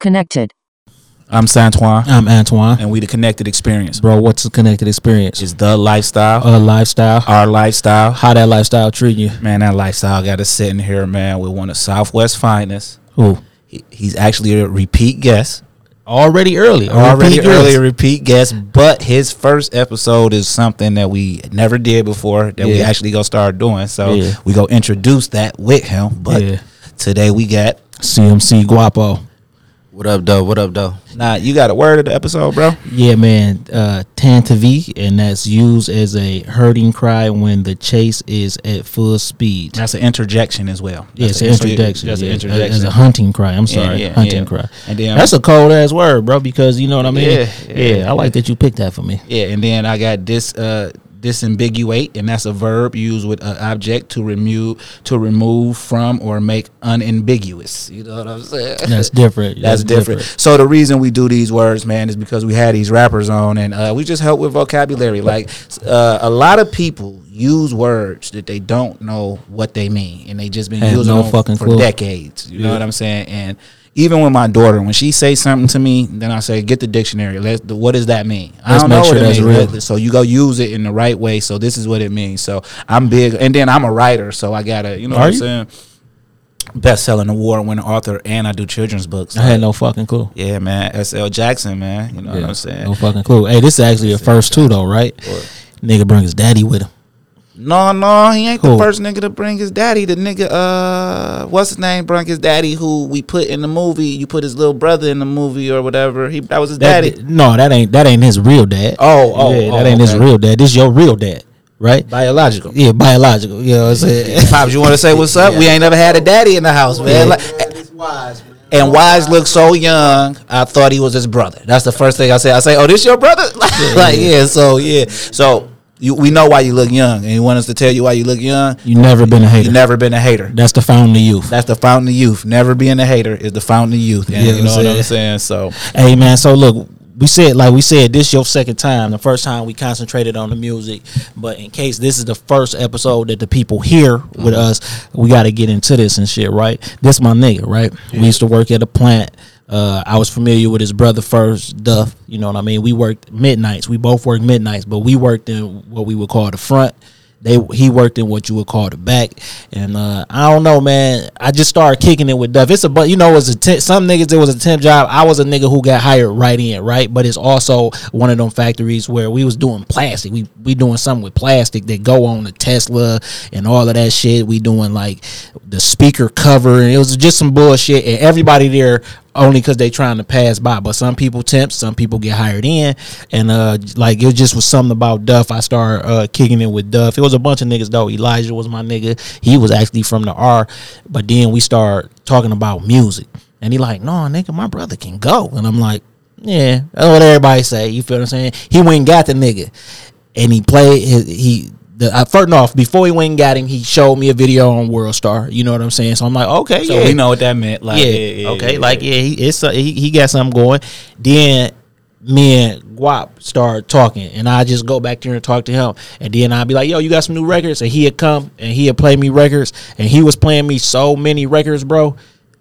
Connected. I'm Santoine, I'm Antoine. and we the Connected Experience. Bro, what's the connected experience? It's the lifestyle, a lifestyle. our lifestyle. How that lifestyle treat you? Man, that lifestyle got us sitting here, man, with one of Southwest finest. Who? He, he's actually a repeat guest, Already early. already Repeat early guest. repeat guest, but his first episode is something that we never did before that we Yeah. actually go start doing. So Yeah. we go introduce that with him. But Yeah. today we got CMC Guapo. What up, though? What up, though? Nah, you got a word of the episode, bro. Yeah, man. Uh, Tantivy, and that's used as a herding cry when the chase is at full speed. That's an interjection as well. Yeah, That's it's an introduction. That's yeah, an interjection. As a hunting cry. I'm sorry. yeah, hunting yeah. cry. And then That's a cold ass word, bro, because you know what I mean? Yeah, Yeah. yeah, I like that you picked that for me. Yeah, and then I got this uh disambiguate, and that's a verb used with an object to remove to remove from or make unambiguous. You know what I'm saying? That's different. That's, different. So the reason we do these words, man, is because we had these rappers on, and uh, we just help with vocabulary. Like uh, a lot of people use words that they don't know what they mean, and they just been using no them for clue. decades. You know what I'm saying? And even with my daughter, when she says something to me, then I say, "Get the dictionary. Let's, what does that mean?" I Let's don't make know sure what it that's means. real. So you go use it in the right way. So this is what it means. So I'm big, and then I'm a writer, so I gotta, you know Are what I'm saying? Best selling award winning author, and I do children's books. I had no fucking clue. Yeah, man. S.L. Jackson, man. You know what I'm saying? No fucking clue. Hey, this is actually a first two though, right? Nigga bring his daddy with him. No, no, he ain't Who? the first nigga to bring his daddy. The nigga, uh, what's his name? Brought his daddy, who we put in the movie. You put his little brother in the movie or whatever. He that was his That, daddy. No, that ain't that ain't his real dad. Oh, oh, yeah, oh, that ain't his real dad. This your real dad, right? Biological. Yeah, biological. You know what I'm saying? Pops, you want to say what's up? We ain't never had a daddy in the house, man. Like- and Wise looked so young, I thought he was his brother. That's the first thing I say. I say, "Oh, this your brother?" like, yeah. So, yeah. So, you, we know why you look young, and you want us to tell you why you look young. You never been a hater. You never been a hater. That's the fountain of youth. That's the fountain of youth. Never being a hater is the fountain of youth. And Yeah, you know what I'm I'm saying? So, Hey man, so look, we said like we said this your second time. The first time we concentrated on the music, but in case this is the first episode that the people hear with mm-hmm. us, we got to get into this and shit, right? This my nigga, right? We used to work at a plant. Uh, I was familiar with his brother first, Duff. You know what I mean? We worked midnights. We both worked midnights, but we worked in what we would call the front. They he worked in what you would call the back, and uh, I don't know, man. I just started kicking it with Duff. It's a but you know, it's a temp, some niggas. It was a temp job. I was a nigga who got hired right in, right. But it's also one of them factories where we was doing plastic. We we doing something with plastic that go on the Tesla and all of that shit. We doing like the speaker cover, and it was just some bullshit. And everybody there only because they trying to pass by. But some people tempt, some people get hired in, and uh, like it just was something about Duff. I started uh, kicking it with Duff. It was a bunch of niggas though. Elijah was my nigga. He was actually from the R, but then we start talking about music, and he like, no, nigga, my brother can go, and I'm like, yeah, that's what everybody say. You feel what I'm saying? He went got the nigga, and he played his, he. The, uh, first off, before he went and got him, he showed me a video on World Star. You know what I'm saying? So I'm like, okay, so yeah we know what that meant. Like, yeah, okay, like yeah, he it's uh, he, he got something going. Then me and Guap start talking, and I just go back there and talk to him, and then I'd be like, "Yo, you got some new records?" And he'd come and he'd play me records, and he was playing me so many records, bro.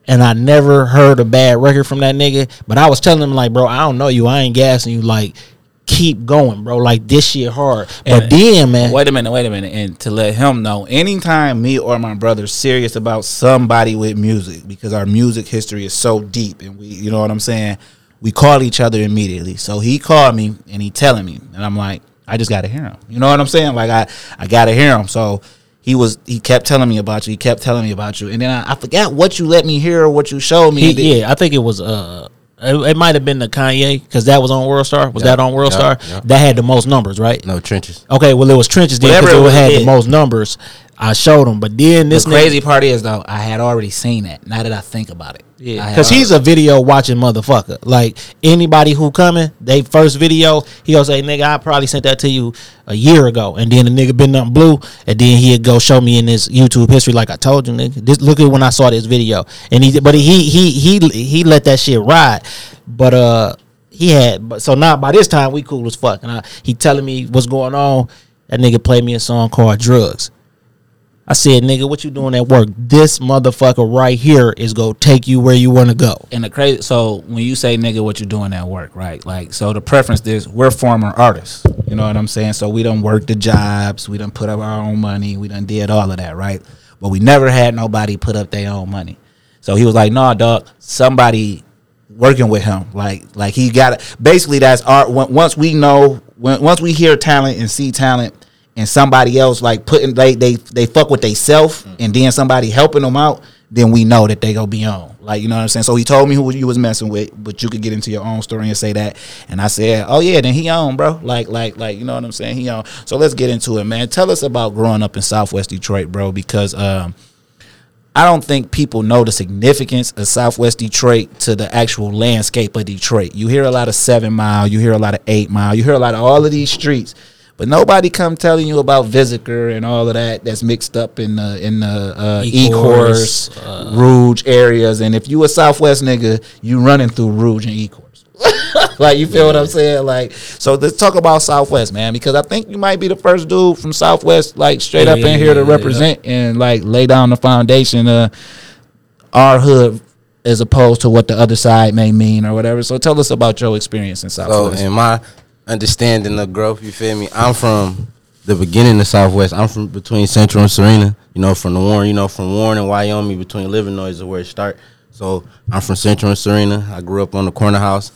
And I never heard a bad record from that nigga, but I was telling him like, bro, I don't know you, I ain't gassing you, like. Keep going, bro. Like this shit hard. But And- then, man, Wait a minute, wait a minute. And to let him know, anytime me or my brother serious about somebody with music, because our music history is so deep and we you know what I'm saying, we call each other immediately. So he called me and he telling me, and I'm like, I just gotta hear him. You know what I'm saying? Like I I gotta hear him. So he was he kept telling me about you, he kept telling me about you. And then I, I forgot what you let me hear or what you showed me. He, yeah, I think it was. Uh, it, it might have been the Kanye because that was on World Star. Was Yeah, that on World yeah, Star? yeah. That had the most numbers, right? No trenches. Okay, well it was trenches then because it it had the most numbers. I showed them, but then this the nigga- crazy part is though, I had already seen that. Now that I think about it, Yeah, because he's a video watching motherfucker. Like anybody who coming, they first video, he'll say, "Nigga, I probably sent that to you a year ago," and then the nigga been nothing blue, and then he'd go show me in his YouTube history, like I told you, nigga. This look at when I saw this video, and he, but he he he he let that shit ride, but uh, he had, but so now by this time we cool as fuck, and I, he telling me what's going on. That nigga played me a song called Drugs. I said, nigga, what you doing at work? This motherfucker right here is gonna take you where you want to go. And the crazy, so when you say nigga, what you doing at work, right? Like, so the preference is we're former artists. You know what I'm saying? So we don't work the jobs, we don't put up our own money, we done did all of that, right? But we never had nobody put up their own money. So he was like, "Nah, dog, somebody working with him. Like, like he got. Basically, that's art. Once we know, once we hear talent and see talent." And somebody else like putting they they they fuck with they self and then somebody helping them out, then we know that they gonna be on. Like you know what I'm saying. So he told me who you was messing with, but you could get into your own story and say that. And I said, oh yeah, then he on, bro. Like like like you know what I'm saying. He on. So let's get into it, man. Tell us about growing up in Southwest Detroit, bro, because um, I don't think people know the significance of Southwest Detroit to the actual landscape of Detroit. You hear a lot of Seven Mile, you hear a lot of Eight Mile, you hear a lot of all of these streets, but nobody come telling you about Visitor and all of that that's mixed up in the in the uh, Ecorse, Ecorse, Rouge areas. And if you a Southwest nigga, you running through Rouge and Ecorse. like you feel what I'm saying? Like so, let's talk about Southwest, man, because I think you might be the first dude from Southwest, like straight Yeah, up in yeah, here to yeah, yeah. represent and like lay down the foundation of our hood as opposed to what the other side may mean or whatever. So tell us about your experience in So, Southwest. in my understanding the growth, you feel me? I'm from the beginning of Southwest. I'm from between Central and Serena. You know, from the Warren. You know, from Warren and Wyoming, between Livernois is where it start. So I'm from Central and Serena. I grew up on the corner house.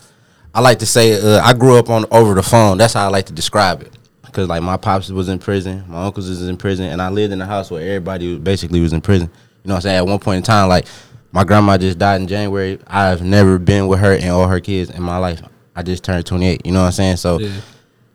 I like to say uh, I grew up on over the phone. That's how I like to describe it. Cause like my pops was in prison, my uncles was in prison, and I lived in a house where everybody basically was in prison. You know what I'm saying? At one point in time, like my grandma just died in January. I've never been with her and all her kids in my life. I just turned 28. You know what I'm saying? So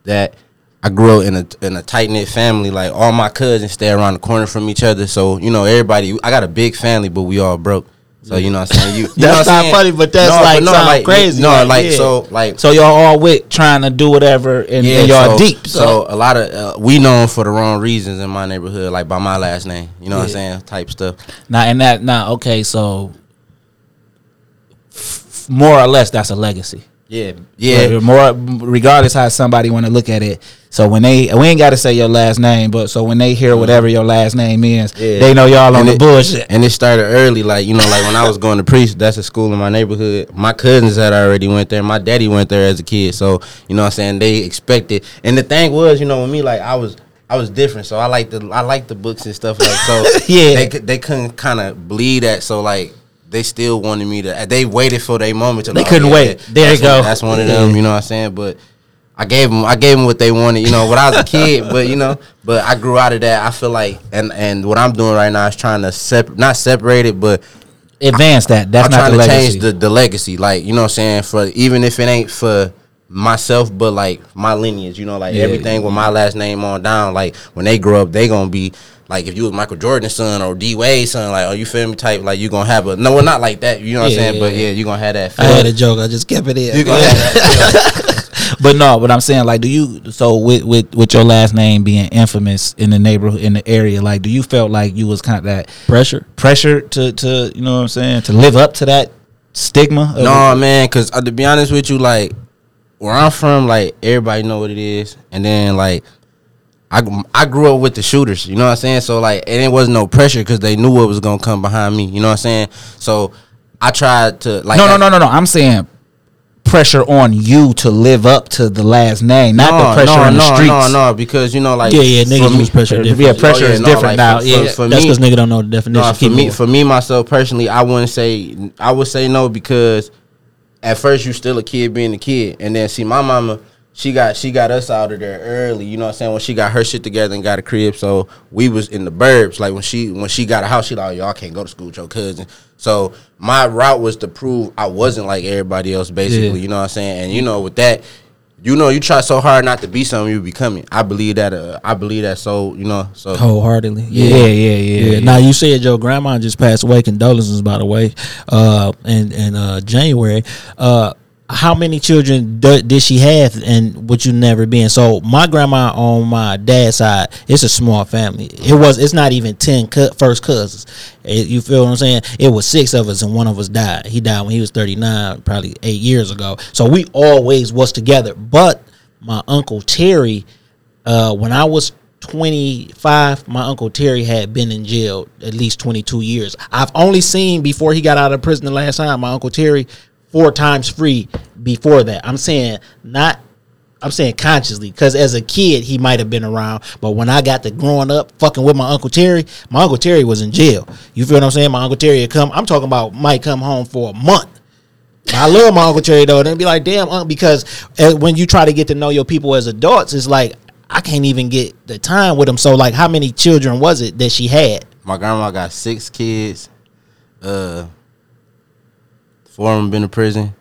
that I grew up in a in a tight knit family. Like all my cousins stay around the corner from each other. So you know everybody. I got a big family, but we all broke. So you know what I'm saying? You, you know That's what I'm not saying? funny, but that's like sound crazy, No, like, like, yeah. so like so y'all all with trying to do whatever and, and y'all so, deep. So, a lot of uh, we known for the wrong reasons in my neighborhood, like by my last name. You know what I'm saying? Type stuff. Now and that now okay, so f- more or less that's a legacy. Yeah, yeah. More regardless how somebody want to look at it. So when they we ain't got to say your last name, but so when they hear mm-hmm. whatever your last name is, Yeah. they know y'all on And the it- bullshit. And it started early, like you know, like when I was going to priest, that's a school in my neighborhood. My cousins had already went there. My daddy went there as a kid, so you know what I'm saying. They expected, and the thing was, you know, with me, like I was. I was different, so I like the I like the books and stuff like so. Yeah. they they couldn't kind of believe that, so like they still wanted me to. Uh, they waited for their moment to. They like, couldn't yeah, wait. There you go. one- that's one of them. You know what I'm saying? But I gave them I gave them what they wanted, you know, when I was a kid, but you know, but I grew out of that. I feel like and and what I'm doing right now is trying to sep- not separate it, but Advance that. That's I'm not trying the to legacy. change the the legacy. Like, you know what I'm saying, for even if it ain't for myself, but like my lineage, you know, like Yeah. everything with my last name on down, like when they grow up, they gonna be like if you was Michael Jordan's son or D Wade's son, like, oh you feel me type, like you gonna have a no, well not like that, you know what Yeah, I'm saying? yeah, But yeah. yeah, you gonna have that I had a joke. I just kept it in. You gonna have that But no, but I'm saying like, do you so with with with your last name being infamous in the neighborhood in the area, like, do you felt like you was kind of that pressure. pressure to to you know what I'm saying to live up to that stigma? of- No, man, because uh, to be honest with you, like where I'm from, like everybody know what it is, and then like I I grew up with the shooters, you know what I'm saying. So like, and it wasn't no pressure because they knew what was gonna come behind me, you know what I'm saying. So I tried to like no, no, no, no, no. I'm saying pressure on you to live up to the last name, not no, the pressure no, in the no, streets. No, no, because you know, like Yeah, yeah, niggas use pressure different. Yeah, pressure Oh, yeah, is no, different like, now. for- yeah, for- for That's because nigga don't know the definition. No, for me, moving. for me myself personally, I wouldn't say I would say no because at first you still a kid being a kid, and then see my mama, she got she got us out of there early. You know what I'm saying? When she got her shit together and got a crib, so we was in the burbs. Like when she when she got a house, she like y'all can't go to school with your cousin. So my route was to prove I wasn't like everybody else, basically. Yeah. You know what I'm saying? And you know with that. You know, you try so hard not to be something you become it. I believe that. Uh, I believe that. So you know, so Wholeheartedly. Yeah, yeah, yeah. Yeah. Now you said your grandma just passed away. Condolences, by the way. Uh, in in uh January. Uh, how many children did she have, and would you never been? So my grandma on my dad's side, it's a small family. It was. It's not even ten cu- first cousins. It- you feel what I'm saying? It was six of us, and one of us died. He died when he was 39, probably eight years ago. So we always was together. But my uncle Terry, uh, when I was 25, my uncle Terry had been in jail at least 22 years. I've only seen before he got out of prison the last time, my uncle Terry four times free before that. I'm saying not I'm saying consciously because as a kid he might have been around, but when I got to growing up fucking with my uncle Terry, my uncle Terry was in jail. You feel what I'm saying? My uncle Terry come. I'm talking about might come home for a month. I love my uncle Terry though. And be like, damn, uncle, because uh, when you try to get to know your people as adults, it's like I can't even get the time with them. So like, how many children was it that she had? my grandma got six kids. Uh, four of them been to prison.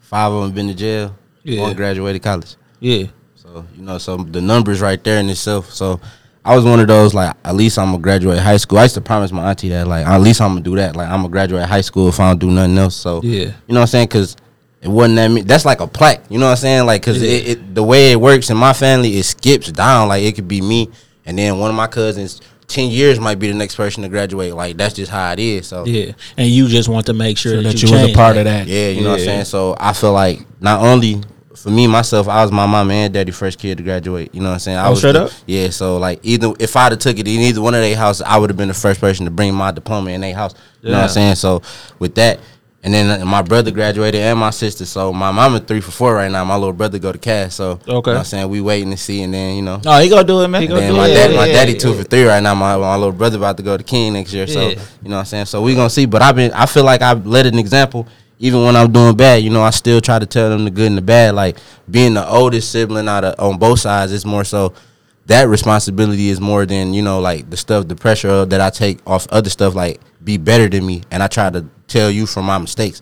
Five of them been to jail. Yeah. One graduated college. Yeah, So you know, so the numbers right there in itself. So I was one of those like, at least I'm gonna graduate high school. I used to promise my auntie that like, at least I'm gonna do that. Like I'm gonna graduate high school if I don't do nothing else. So Yeah. you know what I'm saying? Because it wasn't that. Me- that's like a plaque. You know what I'm saying? Like, cause Yeah. it, it the way it works in my family, it skips down. Like it could be me, and then one of my cousins. Ten years might be the next person to graduate. Like that's just how it is. So yeah. And you just want to make sure, So that, that you, you was a part of that. yeah, you know what I'm saying. So I feel like not only for me myself, I was my mom and daddy first kid to graduate. You know what I'm saying? I Oh, was straight the- up? Yeah. So like either if I'd have took it in either one of their houses, I would have been the first person to bring my diploma in their house. You know what I'm saying? So with that. And then uh, my brother graduated and my sister. So my mama three for four right now. My little brother go to Cass. So you know what I'm saying we waiting to see. And then you know, No, he gonna do it, man. and then my daddy, my daddy two for three right now. My, my little brother about to go to King next year. So Yeah. you know what I'm saying. So we gonna see. But I've been. I feel like I've led an example. Even when I'm doing bad, you know, I still try to tell them the good and the bad. Like being the oldest sibling out of on both sides, it's more so that responsibility is more than you know, like the stuff, the pressure that I take off other stuff. Like be better than me, and I try to tell you from my mistakes.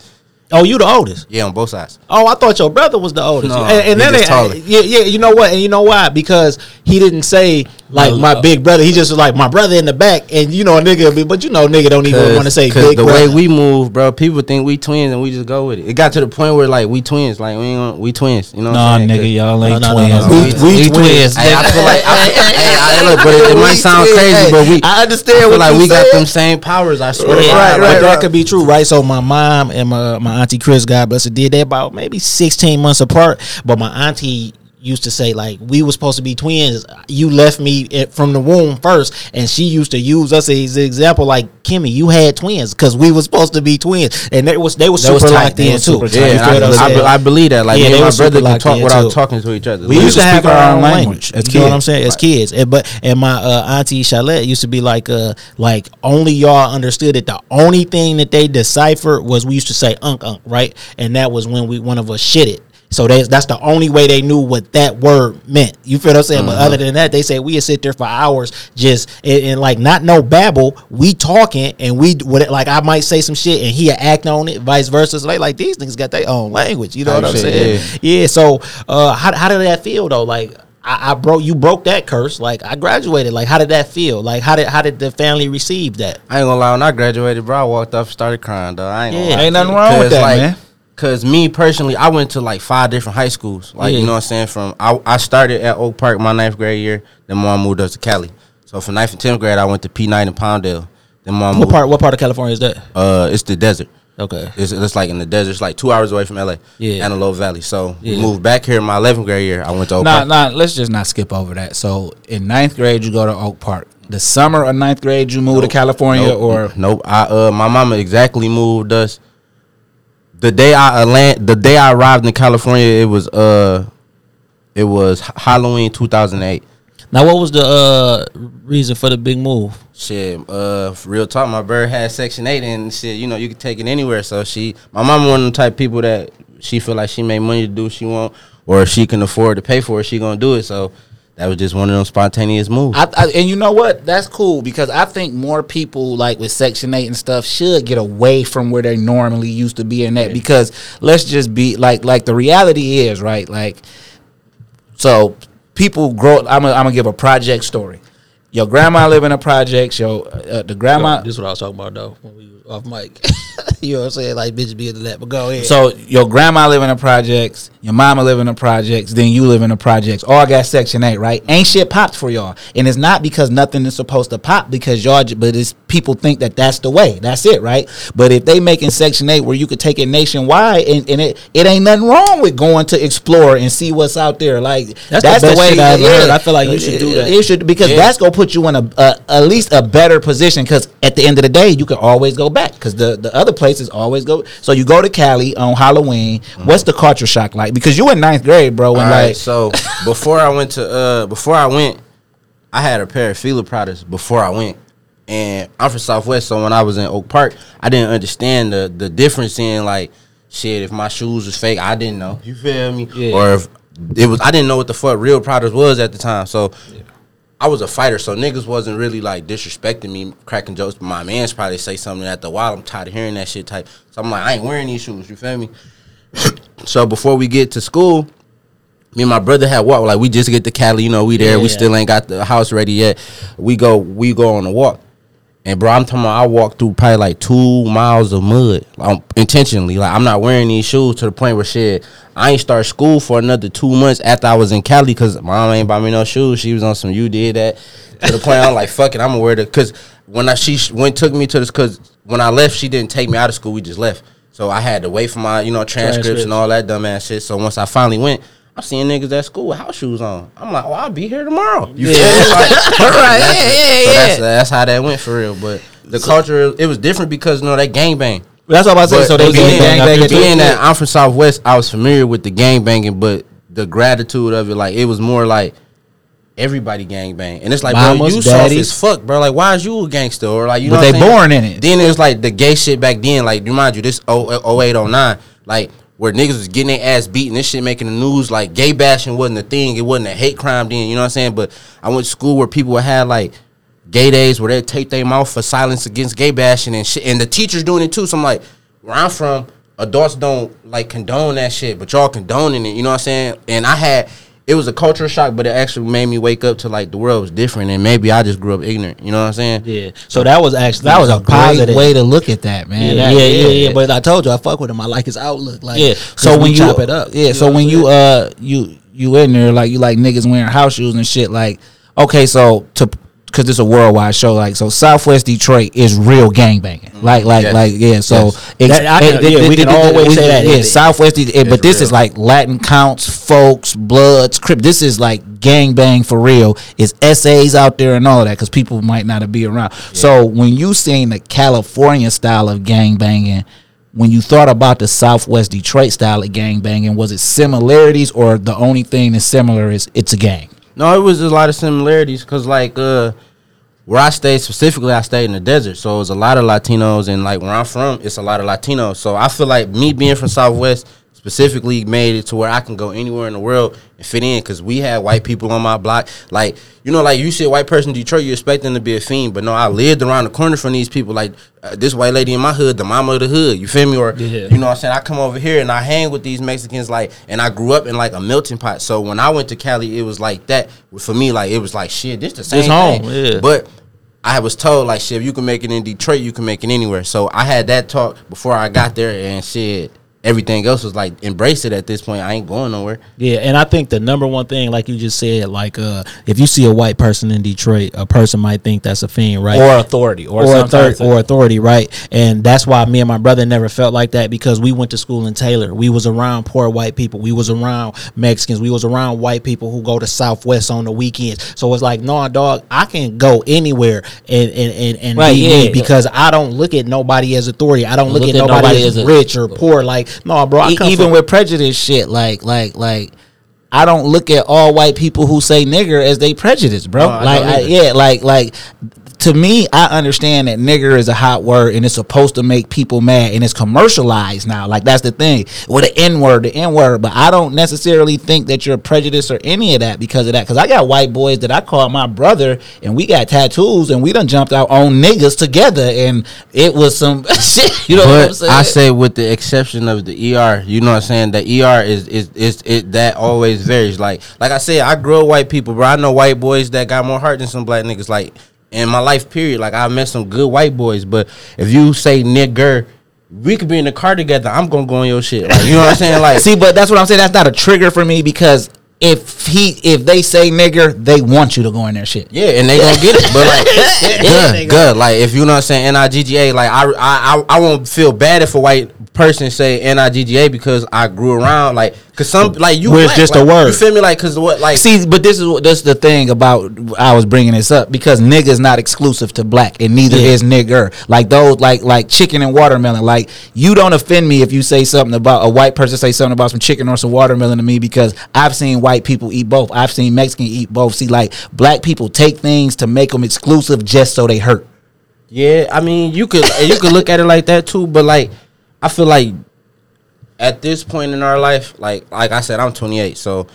Oh, you the oldest. Yeah, on both sides. Oh, I thought your brother was the oldest. No, and, and he then just they- taller. yeah, yeah. You know what? And you know why? Because he didn't say like No, my uh, big brother. He just was like my brother in the back. And you know, a nigga, be, but you know, nigga don't even want to say Cause big the brother. way we move, bro. People think we twins and we just go with it. It got to the point where like we twins, like we ain't we twins. You know? what Nah, I'm saying? nigga, y'all ain't No, no, no, twins. no. We, We- we, we twins. Hey, I feel like I, hey, I, look, but it, it might sound crazy, but we. I understand I feel what like you we got them same powers. I swear. Right, God. right, Like, That could be true, right? So my mom and my my auntie Chris, God bless her, did that about maybe sixteen months apart. But my auntie used to say like we were supposed to be twins. You left me at, from the womb first, and she used to use us as an example. Like Kimmy, you had twins because we were supposed to be twins, and they was they was was super tight. locked in was too. super tight. You Yeah, I, I, saying? be- I believe that. Like Yeah, me they and my was brother can talk without too. talking to each other. We Like, used to speak have our own language language. you know what. I'm saying? As kids, and, but and my uh, auntie Charlotte used to be like, uh, like only y'all understood it. The only thing that they deciphered was we used to say "unk unk," right? And that was when we one of us shit it. So they, that's the only way they knew what that word meant. You feel what I'm saying? But other than that, they say we sit there for hours just and, and like not no babble. We talking and we would like I might say some shit and he act on it, vice versa. So they like these niggas got their own language. You know Type what I'm shit, saying? Yeah. so uh, how how did that feel though? Like I, I broke you broke that curse. Like I graduated. Like how did that feel? Like how did how did the family receive that? I ain't gonna lie. When I graduated, bro, I walked up started crying. Though I ain't gonna Yeah. lie. Ain't nothing wrong with that, like, man. Cause me personally, I went to like five different high schools. Like Yeah. you know what I'm saying. From I, I started at Oak Park my ninth grade year. Then mom moved us to Cali. So from ninth and tenth grade, I went to Pete Knight in Palmdale. Then mom What moved. part what part of California is that? Uh, it's the desert. Okay. It's, it's like in the desert. It's like two hours away from LA. Yeah. Antelope Valley. So Yeah. we moved back here in my 11th grade year. I went to Oak Nah, Park. nah. Let's just not skip over that. So in ninth grade, you go to Oak Park. The summer of ninth grade, you move to California, Nope. or nope. I uh my mama exactly moved us. The day I land, the day I arrived in California, it was uh, it was Halloween 2008. Now what was the uh reason for the big move? Shit, uh, real talk, my bird had Section Eight, and shit, you know, you could take it anywhere. So she, my mom, one of the type of people that she feel like she made money to do what she want, or if she can afford to pay for it, she gonna do it. So that was just one of those spontaneous moves. I, I, and you know what? That's cool because I think more people like with Section Eight and stuff should get away from where they normally used to be in that. Because let's just be like, like the reality is right. Like so people grow. I'm gonna, I'm gonna give a project story. Your grandma live in a project. Your uh, the grandma. This is what I was talking about though when we off mic. you know what I'm saying? Like bitch be into that, but go ahead. So your grandma live in the projects, your mama live in the projects, then you live in the projects. All got Section Eight, right? Ain't shit popped for y'all, and it's not because nothing is supposed to pop because y'all. But it's people think that that's the way. That's it, right? But if they making Section Eight where you could take it nationwide, and, and it it ain't nothing wrong with going to explore and see what's out there. Like That's the best shit I ever heard. I feel like you should do that. You should because that's gonna put you in a, a at least a better position. Because at the end of the day, you can always go back. Because the the other places always go. So you go to Cali on Halloween. What's the culture shock like? Because you in ninth grade, bro, and All right, like so before I went to uh before I went, I had a pair of Fila products before I went. And I'm from Southwest, so when I was in Oak Park, I didn't understand the the difference in like shit, if my shoes was fake, I didn't know. You feel me? Yeah. Or if it was I didn't know what the fuck real products was at the time. So I was a fighter, so niggas wasn't really like disrespecting me, cracking jokes. But my man's probably say something after a while. I'm tired of hearing that shit type. So I'm like, I ain't wearing these shoes. You feel me? so before we get to school, me and my brother had walk. Like we just get to Cali, you know, we there. Yeah. We still ain't got the house ready yet. We go, we go on a walk. And bro, I'm talking about I walked through probably like two miles of mud, like, intentionally. Like I'm not wearing these shoes to the point where shit. I ain't start school for another two months after I was in Cali because my mom ain't buy me no shoes. She was on some you did that to the point I'm like fuck it, I'm gonna wear the because when I she sh- went took me to this because when I left she didn't take me out of school. We just left, so I had to wait for my you know transcripts, Transcripts. and all that dumbass shit. So once I finally went. I'm seeing niggas at school with house shoes on. I'm like, oh, I'll be here tomorrow. You feel me? Like, All right, that's- yeah, yeah, so yeah. that's, that's how that went for real. But the culture, it was different because you know that gang bang. that's what I was saying. So they being, gang bang at being that I'm from Southwest, I was familiar with the gang banging, but the gratitude of it, like it was more like everybody gang bang, and it's like, bro, Mamas, you soft daddies. as fuck, bro. Like, why is you a gangster? Or like, you But know, they what I'm born in it. Then it was like the gay shit back then. Like, remind you, this 08, 09, like where niggas was getting their ass beaten, this shit making the news. Like, gay bashing wasn't a thing. It wasn't a hate crime then. You know what I'm saying? But I went to school where people had like gay days where they tape their mouth for silence against gay bashing and shit, and the teachers doing it too. So I'm like, where I'm from, adults don't like condone that shit, but y'all condoning it. You know what I'm saying? And I had. It was a culture shock, but it actually made me wake up to like the world was different, and maybe I just grew up ignorant. You know what I'm saying? yeah. So that was actually That was a great positive way to look at that, man. Yeah, That- yeah, yeah, yeah. But I told you, I fuck with him. I like his outlook. Like, yeah. 'cause So when you chop it up, yeah. you So when you uh you you in there like you like niggas wearing house shoes and shit like okay so to because it's a worldwide show like so Southwest Detroit is real gangbanging like like Yes. like yeah so Yes. ex- That- I can- yeah, eh, we can always say that. yeah Southwest but this is like Latin counts folks bloods crip this is like gang gangbang for real It's essays out there and all that because people might not be around so when you seen the California style of gangbanging when you thought about the Southwest Detroit style of gang banging, was it similarities or the only thing that's similar is it's a gang? No, it was a lot of similarities because like uh where I stayed specifically, I stayed in the desert, so it was a lot of Latinos, and like where I'm from, it's a lot of Latinos. So I feel like me being from Southwest specifically made it to where I can go anywhere in the world and fit in because we had white people on my block. Like you know, like you see a white person in Detroit, you expect them to be a fiend, but no, I lived around the corner from these people. Like uh, this white lady in my hood, the mama of the hood. You feel me? Or Yeah. you know, what I'm saying I come over here and I hang with these Mexicans, like, and I grew up in like a melting pot. So when I went to Cali, it was like that. For me, like it was like shit. This the same home, thing. yeah. But I was told like shit, if you can make it in Detroit, you can make it anywhere. So I had that talk before I got there, and shit. Everything else was like embrace it at this point. I ain't going nowhere. Yeah, and I think the number one thing, like you just said, like uh, if you see a white person in Detroit, a person might think that's a fiend, right? Or authority, or, or some authority, or authority, right? And that's why me and my brother never felt like that because we went to school in Taylor. We was around poor white people. We was around Mexicans. We was around white people who go to Southwest on the weekends. So it's like, no, dog, I can go anywhere and and and, and Right, be yeah. me because I don't look at nobody as authority. I don't look, Look at, at nobody, nobody as as a- rich or poor. Like, no, bro, I E- even from- with prejudice shit, like like like I don't look at all white people who say nigger as they prejudice, bro. No, like I, yeah, like like to me, I understand that nigger is a hot word and it's supposed to make people mad and it's commercialized now. Like that's the thing. With the N word, the N word. But I don't necessarily think that you're prejudiced or any of that because of that. Because I got white boys that I call my brother and we got tattoos and we done jumped out on niggas together and it was some shit. You know what I'm saying? I say with the exception of the ER, you know what I'm saying? The ER is is is it that always varies. Like like I said, I grew up white people, bro. I know white boys that got more heart than some black niggas. Like in my life period, like I met some good white boys. But if you say nigger, we could be in the car together. I'm gonna go on your shit. Like you know what I'm saying? Like See, but that's what I'm saying. That's not a trigger for me because if he if they say nigger, they want you to go in their shit. Yeah, and they gonna get it, but like, good, good. Like, if you know what I'm saying, N I G G A. Like, I, I, I, I won't feel bad if a white person say N I G G A because I grew around like, cause some like you. It's just a word. You feel me? Like, cause what like. See, but this is what this is the thing about I was bringing this up because nigga is not exclusive to black and neither Yeah. is nigger. Like those, like like chicken and watermelon. Like you don't offend me if you say something about a white person say something about some chicken or some watermelon to me because I've seen white people eat both. I've seen Mexican eat both. See, like black people take things to make them exclusive just so they hurt. Yeah, I mean, you could you could look at it like that too, but like, I feel like at this point in our life, like like I said, I'm 28, so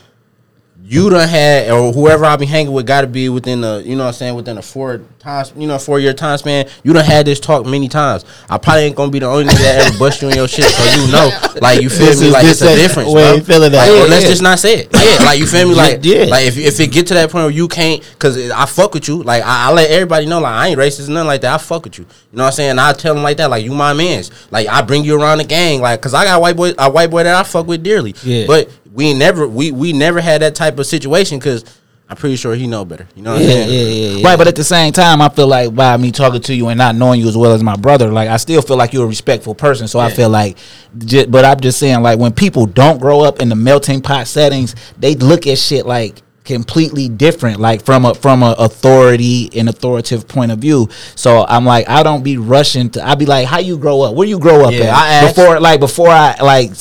you done had or whoever I be hanging with got to be within the you know what I'm saying within a four times you know four year time span. You done had this talk many times. I probably ain't gonna be the only nigga that ever bust you in your shit, so you know, like you feel This me, is- like it's a difference, way bro. you feeling that. Like, Yeah, let's yeah. just not say it. Yeah, like you feel me, like Yeah. like if if it get to that point where you can't, cause I fuck with you, like I, I let everybody know, like I ain't racist, nothing like that. I fuck with you. You know what I'm saying? I tell them like that, like you my man's. Like I bring you around the gang, like cause I got white boy, a white boy that I fuck with dearly. Yeah. But we never we we never had that type of situation, cause I'm pretty sure he know better. You know what I'm Yeah, saying? yeah, yeah, yeah. Right, but at the same time, I feel like by me talking to you and not knowing you as well as my brother, like I still feel like you're a respectful person. So I feel like, ju- but I'm just saying, like when people don't grow up in the melting pot settings, they look at shit like completely different, like from a from a authority and authoritative point of view. So I'm like, I don't be rushing to. I'd be like, how you grow up? Where you grow up Yeah, at? I asked- before, like before I like.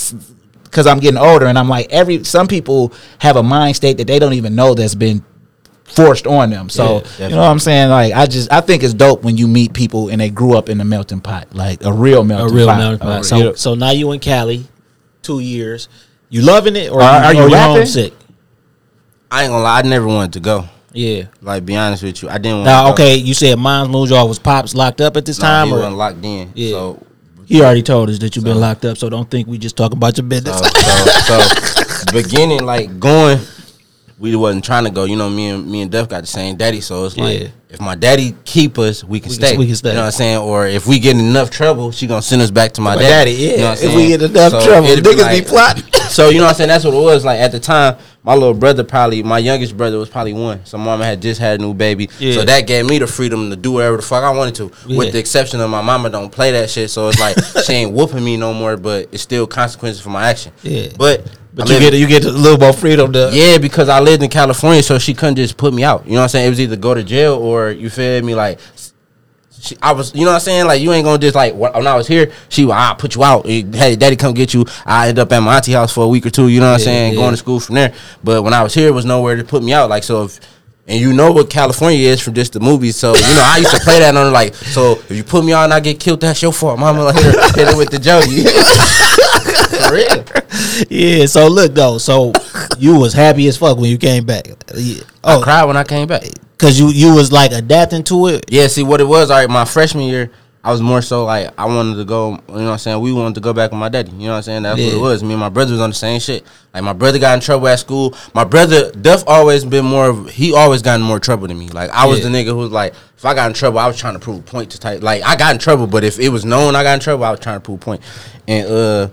Because I'm getting older, and I'm like every. Some people have a mind state that they don't even know that's been forced on them. So Yeah, you know what I'm saying? Like I just I think it's dope when you meet people and they grew up in the melting pot, like a real melting a melting real pot. melting pot. A So, so now you in Cali, two years. You loving it or Are- are you or rapping? homesick? I ain't gonna lie, I never wanted to go. Yeah. Like be honest with you, I didn't. want Now, to go. okay, you said Mons Moonjaw was pops locked up at this No, time, he or wasn't locked in. Yeah. So he already told us that you've been locked up. So don't think we just talking about your business. So, so, so beginning like going, we wasn't trying to go. You know, me and me and Duff got the same daddy, so it's like Yeah. if my daddy keep us, we can We can- stay. we can stay. You know what I'm saying? Or if we get enough trouble, she gonna send us back to my, My daddy. daddy, yeah. You know If we get enough trouble, niggas be plotting. So you know what I'm saying? That's what it was. Like at the time, my little brother probably, my youngest brother was probably one. So mama had just had a new baby. Yeah. So that gave me the freedom to do whatever the fuck I wanted to. Yeah. With the exception of my mama don't play that shit. So it's like she ain't whooping me no more, but it's still consequences for my action. Yeah. But but I you live- get you get a little more freedom to yeah, because I lived in California, so she couldn't just put me out. You know what I'm saying? It was either go to jail or you feel me, like. She, I was, you know what I'm saying? Like, you ain't gonna just like when I was here. She, will, I'll put you out. Hey, daddy, come get you. I end up at my auntie house for a week or two. You know what I'm Yeah, saying? yeah. Going to school from there. But when I was here, it was nowhere to put me out. Like, so if and you know what California is from just the movies. So you know, I used to play that on like. So if you put me out and I get killed, that's your fault. Mama like, hit, her with the Jody. for real. yeah. So look though. So you was happy as fuck when you came back. Yeah. I Oh, cried when I came back. Cause you you was like adapting to it. Yeah, see what it was. All right, my freshman year, I was more so like I wanted to go. You know what I'm saying? We wanted to go back with my daddy. You know what I'm saying? That's what it was. Me and my brother was on the same shit. Like my brother got in trouble at school. My brother Duff always been more. of He always got in more trouble than me. Like I was Yeah. the nigga who was like, if I got in trouble, I was trying to prove a point to type. Like I got in trouble, but if it was known I got in trouble, I was trying to prove a point. And uh,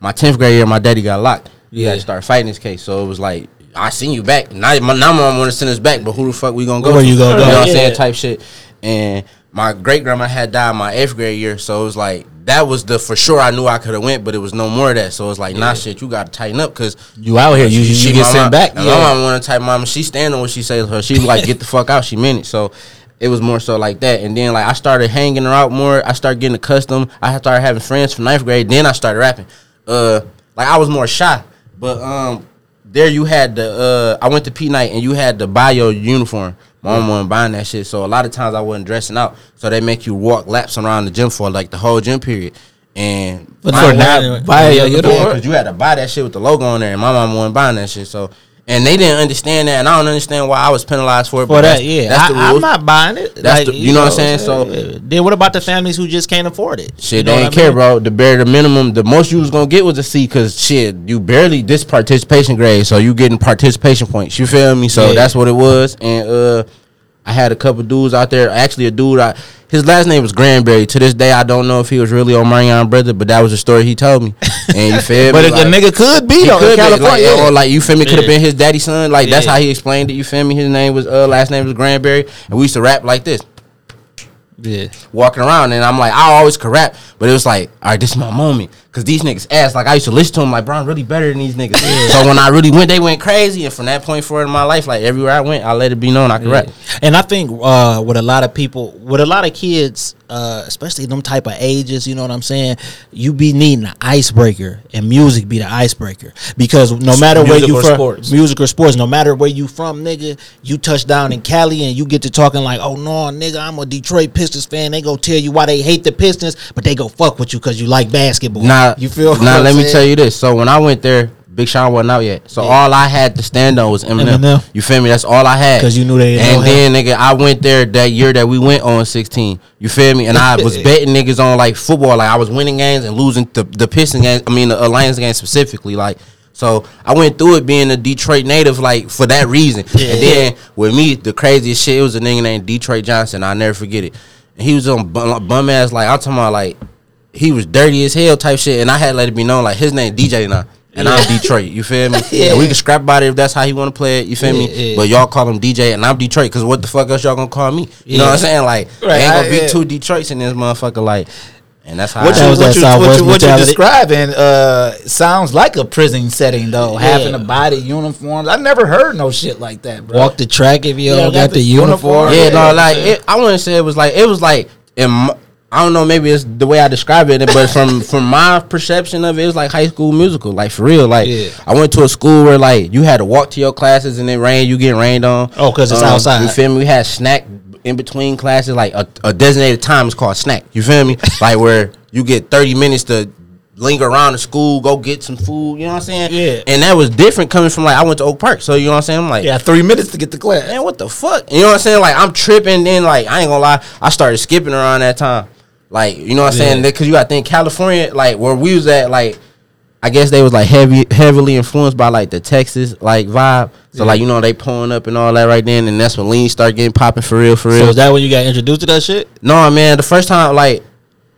my tenth grade year, my daddy got locked. He had Yeah. to start fighting this case. So it was like. I seen you back. Now, my, now my mom want to send us back, but who the fuck we gonna go? Where to? you gonna go? You know what I'm Yeah. saying? type shit. And my great grandma had died my eighth grade year, so it was like that was the for sure I knew I could have went, but it was no more of that. So it was like, nah, shit, you got to tighten up because You out here, you- you get my sent mom- back. and Yeah. My mom want to type mama. She stand on what she says. Her, she like, get the fuck out. She meant it. So it was more so like that. And then like I started hanging her out more. I started getting accustomed. I started having friends from ninth grade. Then I started rapping. Uh, like I was more shy, but um. There you had the uh I went to Pete Knight and you had to buy your uniform. My mom wasn't buying that shit, so a lot of times I wasn't dressing out. So they make you walk laps around the gym for like the whole gym period. And But for not buying your uniform? because you had to buy that shit with the logo on there, and my mom wasn't buying that shit. So and they didn't understand that, and I don't understand why I was penalized for it. For but that, yeah, that's the I, I'm not buying it. That's the- you know what I'm saying? So- then what about the families who just can't afford it? Shit, You know they ain't I care, mean? bro. The bare the minimum, the most you was gonna get was a C, cause shit, you barely this participation grade, so you getting participation points. You feel me? So Yeah. that's what it was. And uh, I had a couple dudes out there. Actually, a dude, I, his last name was Grandberry. To this day, I don't know if he was really Omarion brother, but that was the story he told me. And you feel But me? a Like- nigga could be though. could in be, like, California. or like you feel me, could have been his daddy's son. Like that's how he explained it. You feel me? His name was uh, last name was Grandberry, and we used to rap like this Yeah. walking around and I'm like, I always could rap, but it was like, all right, this is my moment. Cause these niggas ass, like I used to listen to them like, bro, I'm really better than these niggas. so when I really went, they went crazy. And from that point forward in my life, like everywhere I went, I let it be known I could rap. And I think uh, with a lot of people, with a lot of kids, uh, especially them type of ages, you know what I'm saying? You be needing an icebreaker, and music be the icebreaker because no matter where you from, sports. music or sports, no matter where you from, nigga, you touch down in Cali and you get to talking like, oh no, nigga, I'm a Detroit Pistons fan. They go tell you why they hate the Pistons, but they go fuck with you because you like basketball. Now, you feel? Now let I'm me saying? tell you this. So when I went there, Big Sean wasn't out yet. So Yeah. all I had to stand on was Eminem. Eminem. You feel me? That's all I had. Cause you knew they And know then nigga, I went there that year that we went on 16. You feel me? And I was betting niggas on like football. Like I was winning games and losing the the Pistons games. I mean the Alliance game specifically. Like so I went through it being a Detroit native like for that reason. And then with me, the craziest shit it was a nigga named Detroit Johnson. I'll never forget it. And he was on bum, bum ass like I'm talking about like he was dirty as hell type shit, and I had to let it be known like his name DJ now, and I'm Detroit. You feel me? Yeah. And we can scrap about it if that's how he want to play it. You feel Yeah, me? yeah. But y'all call him DJ, and I'm Detroit because what the fuck else y'all gonna call me? You know what I'm saying? Like Right, ain't gonna I- be yeah. two Detroits in this motherfucker. Like, and that's how. What I, you, was what, that you, what, you, what you mentality. describing uh, sounds like a prison setting though. Having a body uniforms. I never heard no shit like that, bro. Walk the track if you Yeah, don't got got the the uniform. uniform. yeah, Yeah. no, like it, I wouldn't say it was like it was like in. My, I don't know, maybe it's the way I describe it, but from from my perception of it, it was like high school musical, like for real. Like Yeah. I went to a school where like you had to walk to your classes and it rained, you get rained on. Oh, because it's um, outside. You feel me? We had snack in between classes, like a, a designated time is called snack. You feel me? like where you get thirty minutes to linger around the school, go get some food. You know what I'm saying? Yeah. And that was different coming from like I went to Oak Park, so you know what I'm saying? I'm like, yeah, three minutes to get to class. man, what the fuck? You know what I'm saying? Like I'm tripping. Then like I ain't gonna lie, I started skipping around that time. Like you know what I'm saying? Because you got to think California, like where we was at, like I guess they was like heavy, heavily influenced by like the Texas like vibe. So like you know they pulling up and all that right then, and that's when lean start getting popping for real, for real. So is that when you got introduced to that shit? No, man. The first time, like,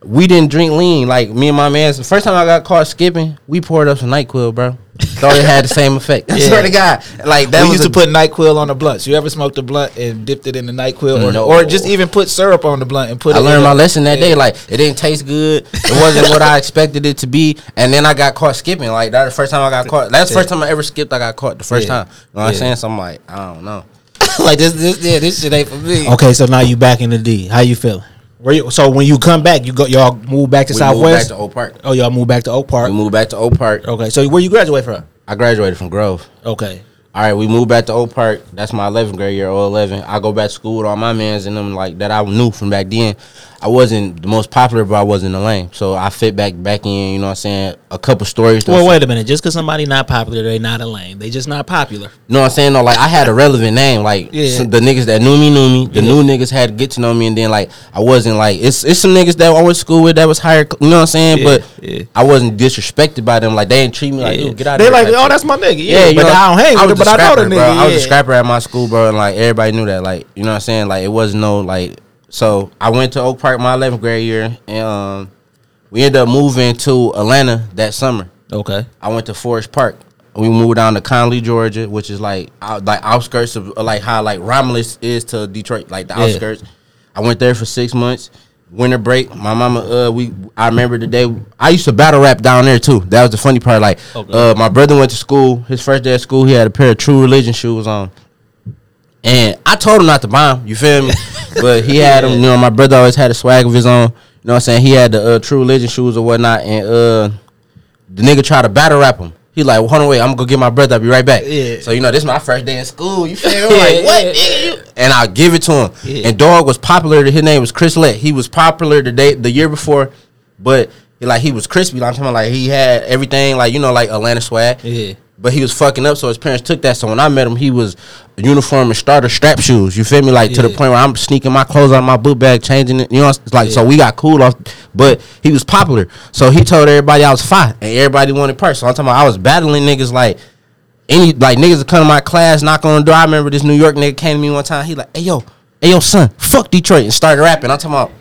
we didn't drink lean. Like me and my man. The first time I got caught skipping, we poured up some Nyquil, bro. Thought it had the same effect. I Yeah. swear to God. Like that we was used a- to put Nyquil on the blunts. You ever smoked a blunt and dipped it in the Nyquil, or, No. or just even put syrup on the blunt and put it I learned in my a- lesson that day. Like it didn't taste good. It wasn't what I expected it to be. And then I got caught skipping. Like that the first time I got caught. That's the first time I ever skipped. I got caught the first Yeah. time. You know what I'm saying? So I'm like, I don't know. like this, this, yeah, this shit ain't for me. Okay, so now you back in the D. How you feeling? Where you? So when you come back, you go. Y'all move back to We moved back Southwest. to Oak Park. oh, y'all move back to Oak Park. We moved back to Oak Park. Okay, so where you graduate from? I graduated from Grove. Okay. All right, we moved back to Oak Park. That's my 11th grade year, 011. I go back to school with all my mans and them like that I knew from back then. I wasn't the most popular, but I wasn't the lame. So I fit back back in. You know what I'm saying? A couple stories. Well, wait a minute. Just because somebody not popular, they not a lame. They just not popular. You know what I'm saying? No, like I had a relevant name. Like Yeah. the niggas that knew me knew me. The new niggas had to get to know me, and then like I wasn't like it's it's some niggas that I went to school with that was higher. You know what I'm saying? Yeah, but yeah. I wasn't disrespected by them. Like they didn't treat me like, Yeah. Get out." They here like, oh, that's my nigga. Yeah, but know, I don't hang with was. But I know the nigga. I was a yeah. scrapper at my school, bro, and like everybody knew that. Like you know what I'm saying? Like it wasn't no like. So I went to Oak Park my 11th grade year, and um, we ended up moving to Atlanta that summer. Okay. I went to Forest Park. We moved down to Conley, Georgia, which is like out, like outskirts of like how like Romulus is to Detroit, like the Yeah. outskirts. I went there for six months. Winter break, my mama. Uh, we I remember the day I used to battle rap down there too. That was the funny part. Like, Okay. uh, my brother went to school. His first day at school, he had a pair of True Religion shoes on. And I told him not to buy them, you feel me? but he had them, you know, my brother always had a swag of his own. You know what I'm saying? He had the uh, True Religion shoes or whatnot. And uh, the nigga tried to battle rap him. He like, well, hold on, wait, I'm gonna go get my brother. I'll be right back. Yeah. So you know, this is my first day in school. You feel me? Like, what? yeah, And I give it to him. Yeah. And dog was popular. His name was Chris Lett. He was popular the day the year before, but he, like he was crispy. Like I'm talking about, like he had everything, like you know, like Atlanta swag. Yeah. But he was fucking up, so his parents took that. So when I met him, he was uniform and starter strap shoes. You feel me? Like to the point where I'm sneaking my clothes out of my boot bag, changing it. You know, it's like so we got cool off. But he was popular, so he told everybody I was fine, and everybody wanted parts. So I'm talking about I was battling niggas like any like niggas that come to my class, knock on the door. I remember this New York nigga came to me one time. He like, hey yo, hey yo, son, fuck Detroit, and started rapping. I'm talking about.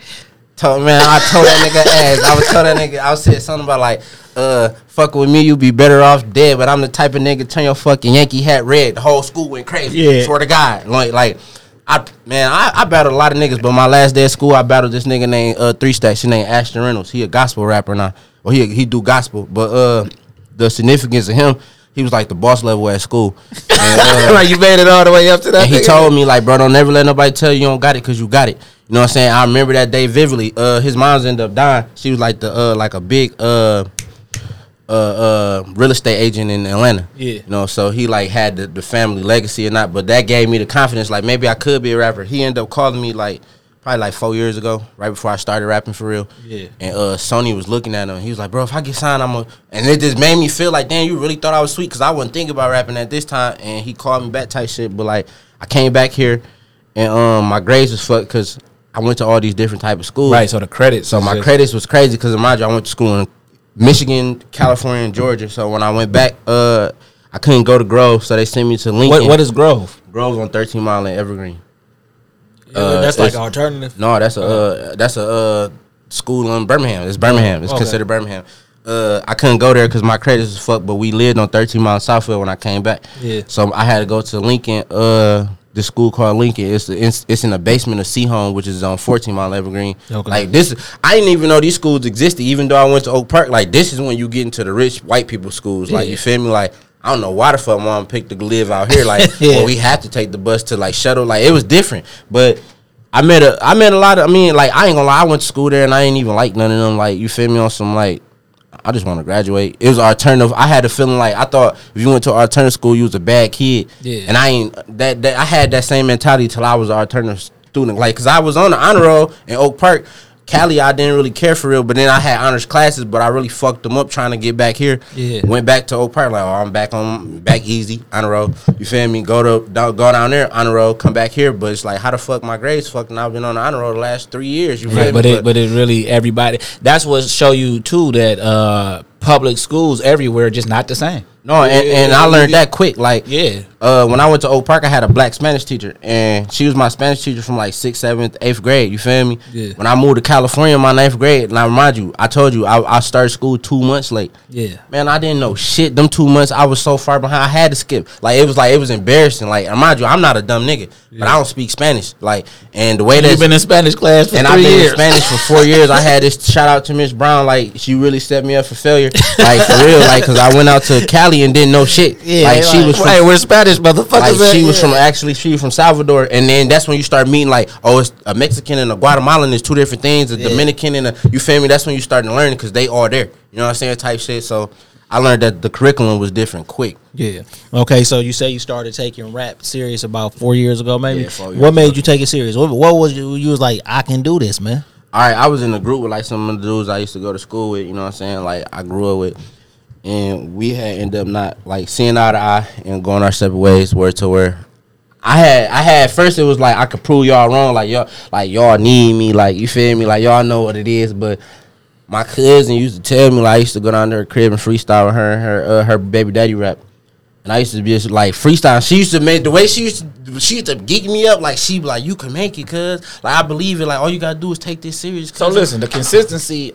Told, man, I told that nigga ass. I was told that nigga. I was saying something about like, uh, fucking with me, you be better off dead. But I'm the type of nigga turn your fucking Yankee hat red. The whole school went crazy. Yeah. Swear to God, like, like, I man, I, I battled a lot of niggas. But my last day at school, I battled this nigga named uh Three Stacks. His name Ashton Reynolds. He a gospel rapper now. Well, he he do gospel, but uh, the significance of him, he was like the boss level at school. And, uh, like you made it all the way up to that. and he told me like, bro, don't never let nobody tell you you don't got it because you got it. You know what I'm saying? I remember that day vividly. Uh, his mom's ended up dying. She was like the uh, like a big uh, uh, uh, real estate agent in Atlanta. Yeah. You know, so he like had the, the family legacy or not, but that gave me the confidence. Like maybe I could be a rapper. He ended up calling me like probably like four years ago, right before I started rapping for real. Yeah. And uh, Sony was looking at him. He was like, "Bro, if I get signed, I'm a." And it just made me feel like, damn, you really thought I was sweet because I wasn't thinking about rapping at this time. And he called me back type shit. But like, I came back here, and um, my grades was fucked because I went to all these different type of schools. Right, so the credits. So my just- credits was crazy because mind you, I went to school in Michigan, California, and Georgia. So when I went back, uh, I couldn't go to Grove, so they sent me to Lincoln. What what is Grove? Grove on 13 Mile and Evergreen? Yeah, that's uh, like it's- alternative. No, that's a uh, that's a uh, school in Birmingham. It's Birmingham. It's Okay. considered Birmingham. Uh, I couldn't go there because my credits was fucked. But we lived on 13 Mile Southfield when I came back. Yeah. So I had to go to Lincoln. The school called Lincoln. It's it's, it's in the basement of Seaholm, which is on 14 Mile Evergreen. Okay. Like this, I didn't even know these schools existed. Even though I went to Oak Park, like this is when you get into the rich white people schools. Like Yeah. you feel me? Like I don't know why the fuck mom picked to live out here. Like Yeah. well, we had to take the bus to like shuttle. Like it was different, but. I met a I met a lot of I mean like I ain't gonna lie I went to school there and I ain't even like none of them like you feel me on some like I just want to graduate. It was alternative. I had a feeling like I thought if you went to alternative school you was a bad kid. Yeah. And I ain't that, that I had that same mentality till I was an alternative student. Like cause I was on the honor roll in Oak Park. Cali, I didn't really care for real, but then I had honors classes, but I really fucked them up trying to get back here. Yeah. Went back to Oak Park, like, oh, I'm back on, back easy, honor roll. You feel me? Go to, down, go down there, honor roll, come back here, but it's like, how the fuck my grades fucking? I've been on the honor roll the last three years. You feel Right, me? but it but it really everybody. That's what show you too that uh public schools everywhere just not the same. no, and, and I learned that quick. Like, Yeah. Uh, when I went to Oak Park, I had a black Spanish teacher, and she was my Spanish teacher from like sixth, seventh, eighth grade. You feel me? Yeah. When I moved to California in my ninth grade, and I remind you, I told you I, I started school two months late. Yeah. Man, I didn't know shit. Them two months, I was so far behind. I had to skip. Like it was like it was embarrassing. Like mind you, I'm not a dumb nigga, but I don't speak Spanish. Like and the way that You've been in Spanish class for and three I've been years. in Spanish for four years. I had this shout out to Miss Brown. Like she really set me up for failure. Like for real. Like because I went out to Cali and didn't know shit. yeah, like she was from hey, we're Spanish like man. she was Yeah. from actually she was from Salvador, and then that's when you start meeting like oh it's a Mexican and a Guatemalan is two different things. A Dominican and a you feel me? That's when you start to learn because they all there. You know what I'm saying? Type shit. So I learned that the curriculum was different quick. Yeah. Okay, so you say you started taking rap serious about four years ago, maybe. Yeah, years what made you take it serious? What, what was you? You was like, I can do this, man. All right, I was in a group with like some of the dudes I used to go to school with. You know what I'm saying? Like I grew up with, and we had ended up not like seeing eye to eye and going our separate ways, word to word. I had I had first it was like I could prove y'all wrong, like y'all like y'all need me, like you feel me, like y'all know what it is. But my cousin used to tell me like I used to go down to her crib and freestyle with her and her uh, her baby daddy rap. And I used to be just like freestyle. She used to make the way she used to she used to geek me up like she like you can make it cuz like I believe it like all you got to do is take this serious. So listen, the consistency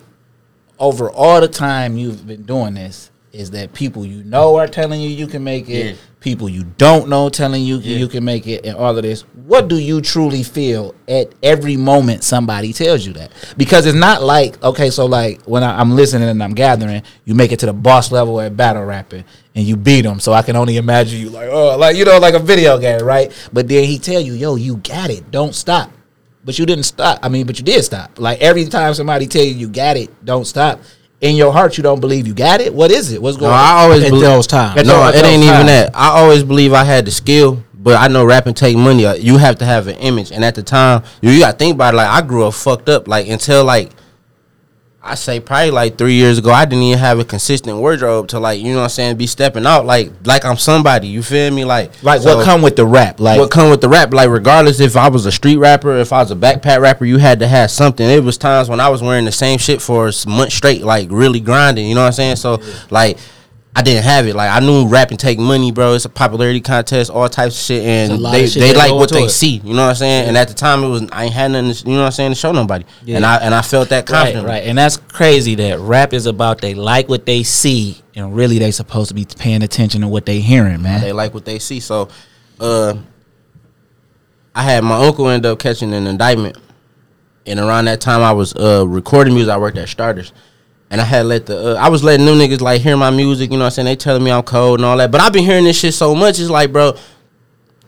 over all the time you've been doing this is that people you know are telling you you can make it, Yeah. people you don't know telling you Yeah. you can make it, and all of this. What do you truly feel at every moment somebody tells you that? Because it's not like okay, so like when I, I'm listening and I'm gathering, you make it to the boss level at battle rapping and you beat them. So I can only imagine you like oh, like you know, like a video game, right? But then he tell you, yo, you got it, don't stop. But you didn't stop. I mean, but you did stop. Like every time somebody tell you you got it, don't stop. In your heart you don't believe you got it. What is it? What's No, going on? I always At belie- those times. No, those- it ain't those even that. I always believe I had the skill, but I know rapping take money. Uh, You have to have an image, and at the time, you, you got to think about it. Like I grew up fucked up. Like until like I say probably like three years ago, I didn't even have a consistent wardrobe to like you know what I'm saying be stepping out like like I'm somebody. You feel me? Like Like so- what come with the rap? Like what come with the rap? Like regardless if I was a street rapper, if I was a backpack rapper, you had to have something. It was times when I was wearing the same shit for a s- month straight, like really grinding. You know what I'm saying? So like. I didn't have it. Like I knew rap and take money, bro. It's a popularity contest, all types of shit, and they shit they like what they it. see. You know what I'm saying? And at the time, it was I ain't had nothing. To, you know what I'm saying to show nobody. Yeah. And I and I felt that Right, confident. right, and that's crazy. That rap is about they like what they see, and really they supposed to be paying attention to what they hearing, man. They like what they see. So, uh, I had my uncle end up catching an indictment, and around that time I was uh recording music. I worked at Starters, and I had let the uh, I was letting them niggas like hear my music. You know what I'm saying? They telling me I'm cold and all that. But I've been hearing this shit so much. It's like, bro.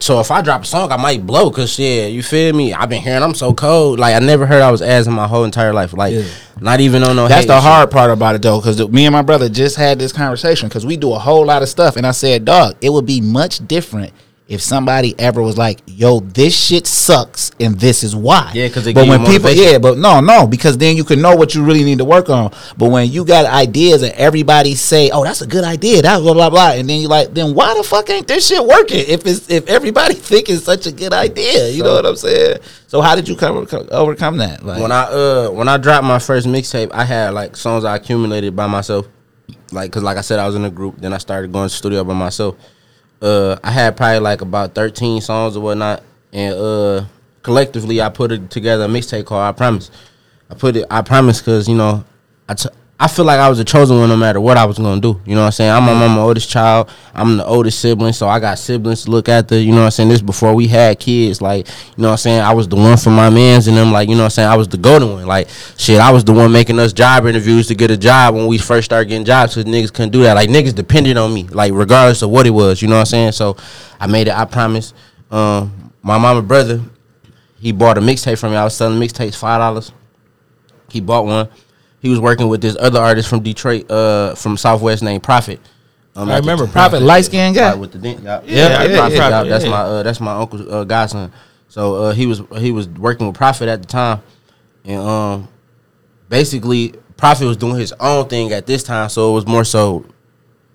So if I drop a song, I might blow. Cause shit, you feel me? I've been hearing I'm so cold. Like I never heard I was ass in my whole entire life. Like not even on no. That's the shit. hard part about it though, because me and my brother just had this conversation because we do a whole lot of stuff, and I said, "Dog, it would be much different if somebody ever was like, yo, this shit sucks, and this is why." Yeah, 'cause it but when people, yeah, but no, no, because then you can know what you really need to work on. But when you got ideas and everybody say, "Oh, that's a good idea," that blah blah blah, and then you like, then why the fuck ain't this shit working? If it's if everybody think it's such a good idea, you know what I'm saying? So how did you come overcome that? Like, when I uh when I dropped my first mixtape, I had like songs I accumulated by myself, like because like I said, I was in a group. Then I started going to the studio by myself. Uh, I had probably like about thirteen songs or whatnot, and uh, collectively I put it together a mixtape called I Promise. I put it I Promise because you know I t- I feel like I was a chosen one no matter what I was gonna do. You know what I'm saying? I'm my mama's oldest child. I'm the oldest sibling, so I got siblings to look after. You know what I'm saying? This before we had kids. Like, you know what I'm saying? I was the one for my mans and them. Like, you know what I'm saying? I was the golden one. Like, shit, I was the one making us job interviews to get a job when we first started getting jobs. Cause niggas couldn't do that. Like, niggas depended on me. Like, regardless of what it was. You know what I'm saying? So, I made it. I promise. Um, my mama brother, he bought a mixtape from me. I was selling mixtapes five dollars. He bought one. He was working with this other artist from Detroit, uh, from Southwest named Prophet. Um, I remember Prophet light skinned guy. With the dent. Yeah, yeah, Prophet, yeah, That's my uh, that's my uncle's uh, godson. So uh, he was he was working with Prophet at the time, and um, basically Prophet was doing his own thing at this time. So it was more so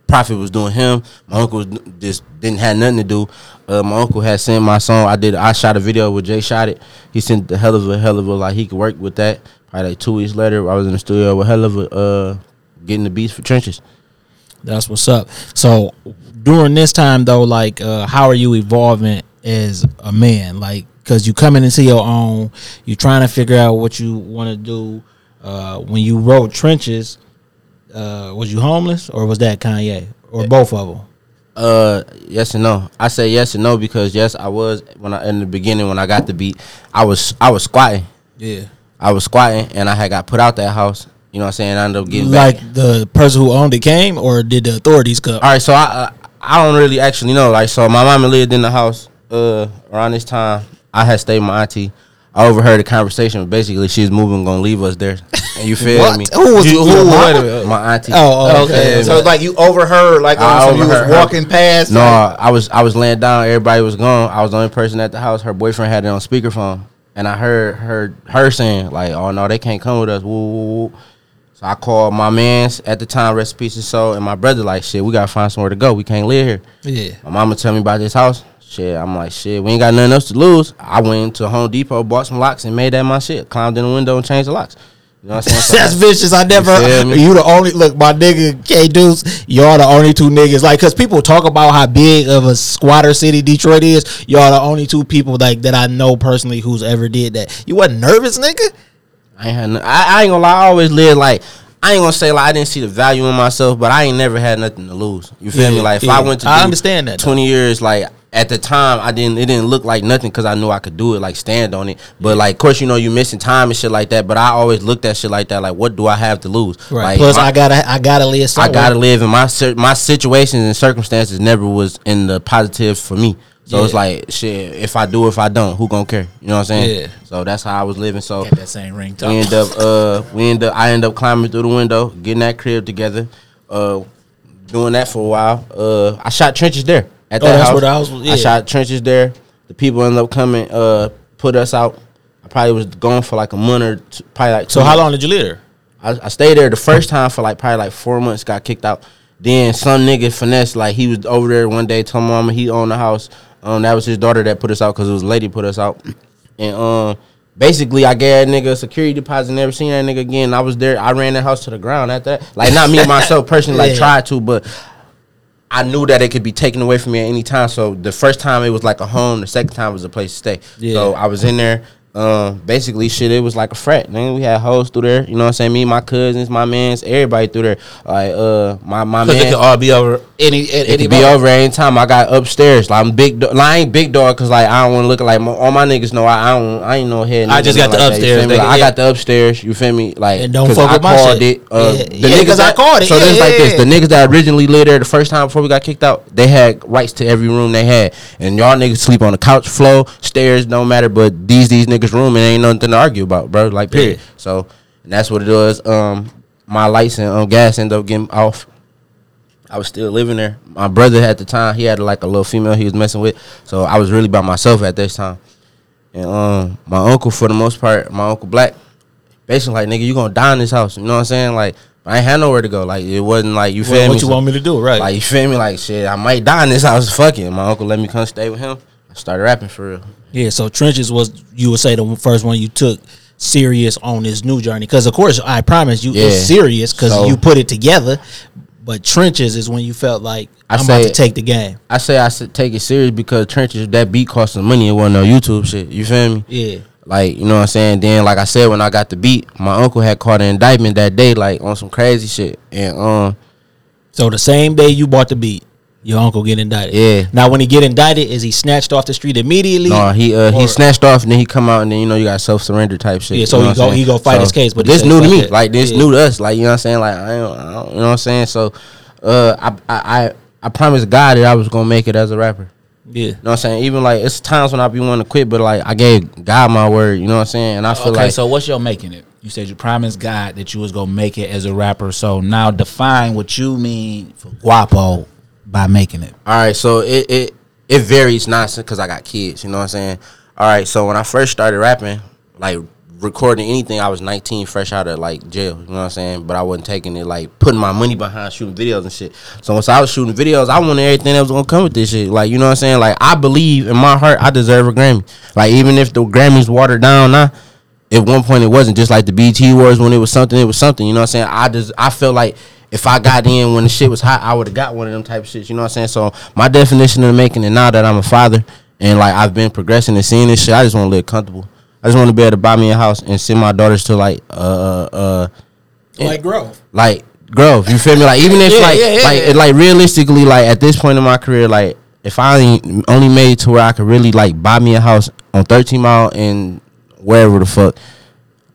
Prophet was doing him. My uncle was just didn't have nothing to do. Uh, my uncle had sent my song. I did. I shot a video with Jay. Shot it. He sent the Helluva hell of a like he could work with that. Like two weeks later, I was in the studio with Helluva uh, getting the beats for trenches. That's what's up. So during this time though, like, uh, how are you evolving as a man? Like, cause you coming into your own, you trying to figure out what you want to do. Uh, when you wrote trenches, uh, was you homeless or was that Kanye or both of them? Uh, yes and no. I say yes and no because yes, I was when I in the beginning when I got the beat, I was I was squatting. Yeah. I was squatting and I had got put out that house. You know what I'm saying? I ended up getting Like back. the person who owned it came, or did the authorities come? All right, so I uh, I don't really actually know. Like, so my mama lived in the house uh around this time. I had stayed with my auntie. I overheard a conversation. but Basically, she's moving, gonna leave us there. And you feel me? Who was You- who? your Wait a mama? minute. My auntie. Oh, oh, Okay, okay. so it's like you overheard, like I on some you was overheard her. walking past. No, like- I was I was laying down. Everybody was gone. I was the only person at the house. Her boyfriend had it on speakerphone, and I heard her her saying like, "Oh no, they can't come with us." Woo, woo, woo. So I called my man's at the time, rest peace and soul, and my brother like, "Shit, we gotta find somewhere to go. We can't live here." Yeah. My mama tell me about this house. Shit, I'm like, shit, we ain't got nothing else to lose. I went to Home Depot, bought some locks, and made that my shit. Climbed in the window and changed the locks. You know what I'm saying? So That's vicious. I never. me? You the only look, my nigga K Deuce. Y'all the only two niggas like, cause people talk about how big of a squatter city Detroit is. Y'all the only two people like that I know personally who's ever did that. You wasn't nervous, nigga. I ain't had no, I, I ain't gonna lie, I always lived like I ain't gonna say like I didn't see the value in myself, but I ain't never had nothing to lose. You feel Yeah, me? Like if yeah. I went to I understand that, though. twenty years, like at the time I didn't it didn't look like nothing because I knew I could do it, like stand on it. But like of course you know you missing time and shit like that. But I always looked at shit like that, like what do I have to lose? Right. Like, Plus, my- I gotta, I gotta live. I gotta live, and my my situations and circumstances never was in the positive for me. So it's like shit. If I do, if I don't, who gonna care? You know what I'm saying? Yeah. So that's how I was living. So that same ring. we end up uh we end up I end up climbing through the window, getting that crib together, uh doing that for a while. Uh I shot trenches there at Oh, that that's house. where the house was- yeah. I shot trenches there. The people ended up coming, uh put us out. I probably was gone for like a month or two, probably like So how months. long did you live there? I, I stayed there the first time for like probably like four months, got kicked out. Then some nigga finesse like he was over there one day, told mama he owned the house. Um, that was his daughter that put us out because it was a lady put us out. And um, basically I gave that nigga a security deposit. Never seen that nigga again. I was there. I ran that house to the ground at that. Like not me myself personally, like Yeah. tried to, but I knew that it could be taken away from me at any time. So the first time it was like a home. The second time was a place to stay. Yeah. So I was in there. Um, basically, shit, it was like a frat. Man, we had hoes through there. You know what I'm saying? Me, my cousins, my mans, everybody through there. Like, uh, my my Because it could all be over any at It any could be moment. over anytime. I got upstairs. Like I'm big. Do- like, I ain't big dog because like I don't want to look like my, all my niggas know. I, I don't. I ain't no head. I just got nothing the like upstairs, feel me? nigga, Like, I got the upstairs. You feel me? Like And don't 'cause fuck I with my called shit. it. Uh, Yeah, the yeah, niggas 'cause I called it. So Yeah, this like yeah, this. The niggas that originally lived there the first time before we got kicked out, they had rights to every room they had, and y'all niggas sleep on the couch, floor, stairs, don't matter. But these these niggas room, and ain't nothing to argue about, bro. Like period. Yeah. So and that's what it was. Um, my lights and um, gas ended up getting off. I was still living there. My brother at the time, he had like a little female he was messing with, so I was really by myself at this time. And um, my uncle, for the most part, my uncle Black, basically like nigga, you gonna die in this house. You know what I'm saying? Like I ain't had nowhere to go. Like it wasn't like you feel Well, me. what you want me to do, right? Like you feel me? Like shit, I might die in this house. Fuck it. My uncle let me come stay with him. Started rapping for real. Yeah, so trenches was you would say the first one you took serious on this new journey because of course I promise you Yeah. it's serious because So- you put it together, but trenches is when you felt like I I'm about to take the game. I say I should take it serious because trenches that beat cost some money. It wasn't no YouTube shit. You feel me? Yeah, Like, you know what I'm saying? Then, like I said, when I got the beat, my uncle had caught an indictment that day, like on some crazy shit. And um, so the same day you bought the beat, your uncle get indicted. Yeah. Now when he get indicted, is he snatched off the street immediately? no, he uh, he snatched off and then he come out and then you know you got self surrender type shit. Yeah, so you know he go- he go fight his case, but this new to me. it." Like this Yeah. new to us. Like you know what I'm saying? Like I, don't, I don't, you know what I'm saying? So, uh, I I I, I promised God that I was gonna make it as a rapper. Yeah. You know what I'm saying? Even like it's times when I be wanting to quit, but like I gave God my word. You know what I'm saying? And I feel like. Okay, like so what's your making it? You said you promised God that you was gonna make it as a rapper. So now define what you mean for guapo by making it. All right, so it it it varies nonsense because I got kids. You know what I'm saying? All right, so when I first started rapping, like recording anything, I was 19, fresh out of like jail. You know what I'm saying? But I wasn't taking it like putting my money behind shooting videos and shit. So once I was shooting videos, I wanted everything that was gonna come with this shit. Like you know what I'm saying? Like I believe in my heart, I deserve a Grammy. Like even if the Grammys watered down now. At one point, it wasn't just like the BT Awards when it was something. It was something. You know what I'm saying? I just I felt like if I got in when the shit was hot, I would have got one of them type of shits. You know what I'm saying? So my definition of making it now that I'm a father and like I've been progressing and seeing this shit, I just want to live comfortable. I just want to be able to buy me a house and send my daughters to like uh uh Like growth. like Grove. You feel me? Like even if Yeah, like yeah, yeah, like yeah. like realistically, like at this point in my career, like if I only, only made it to where I could really like buy me a house on 13 mile and wherever the fuck,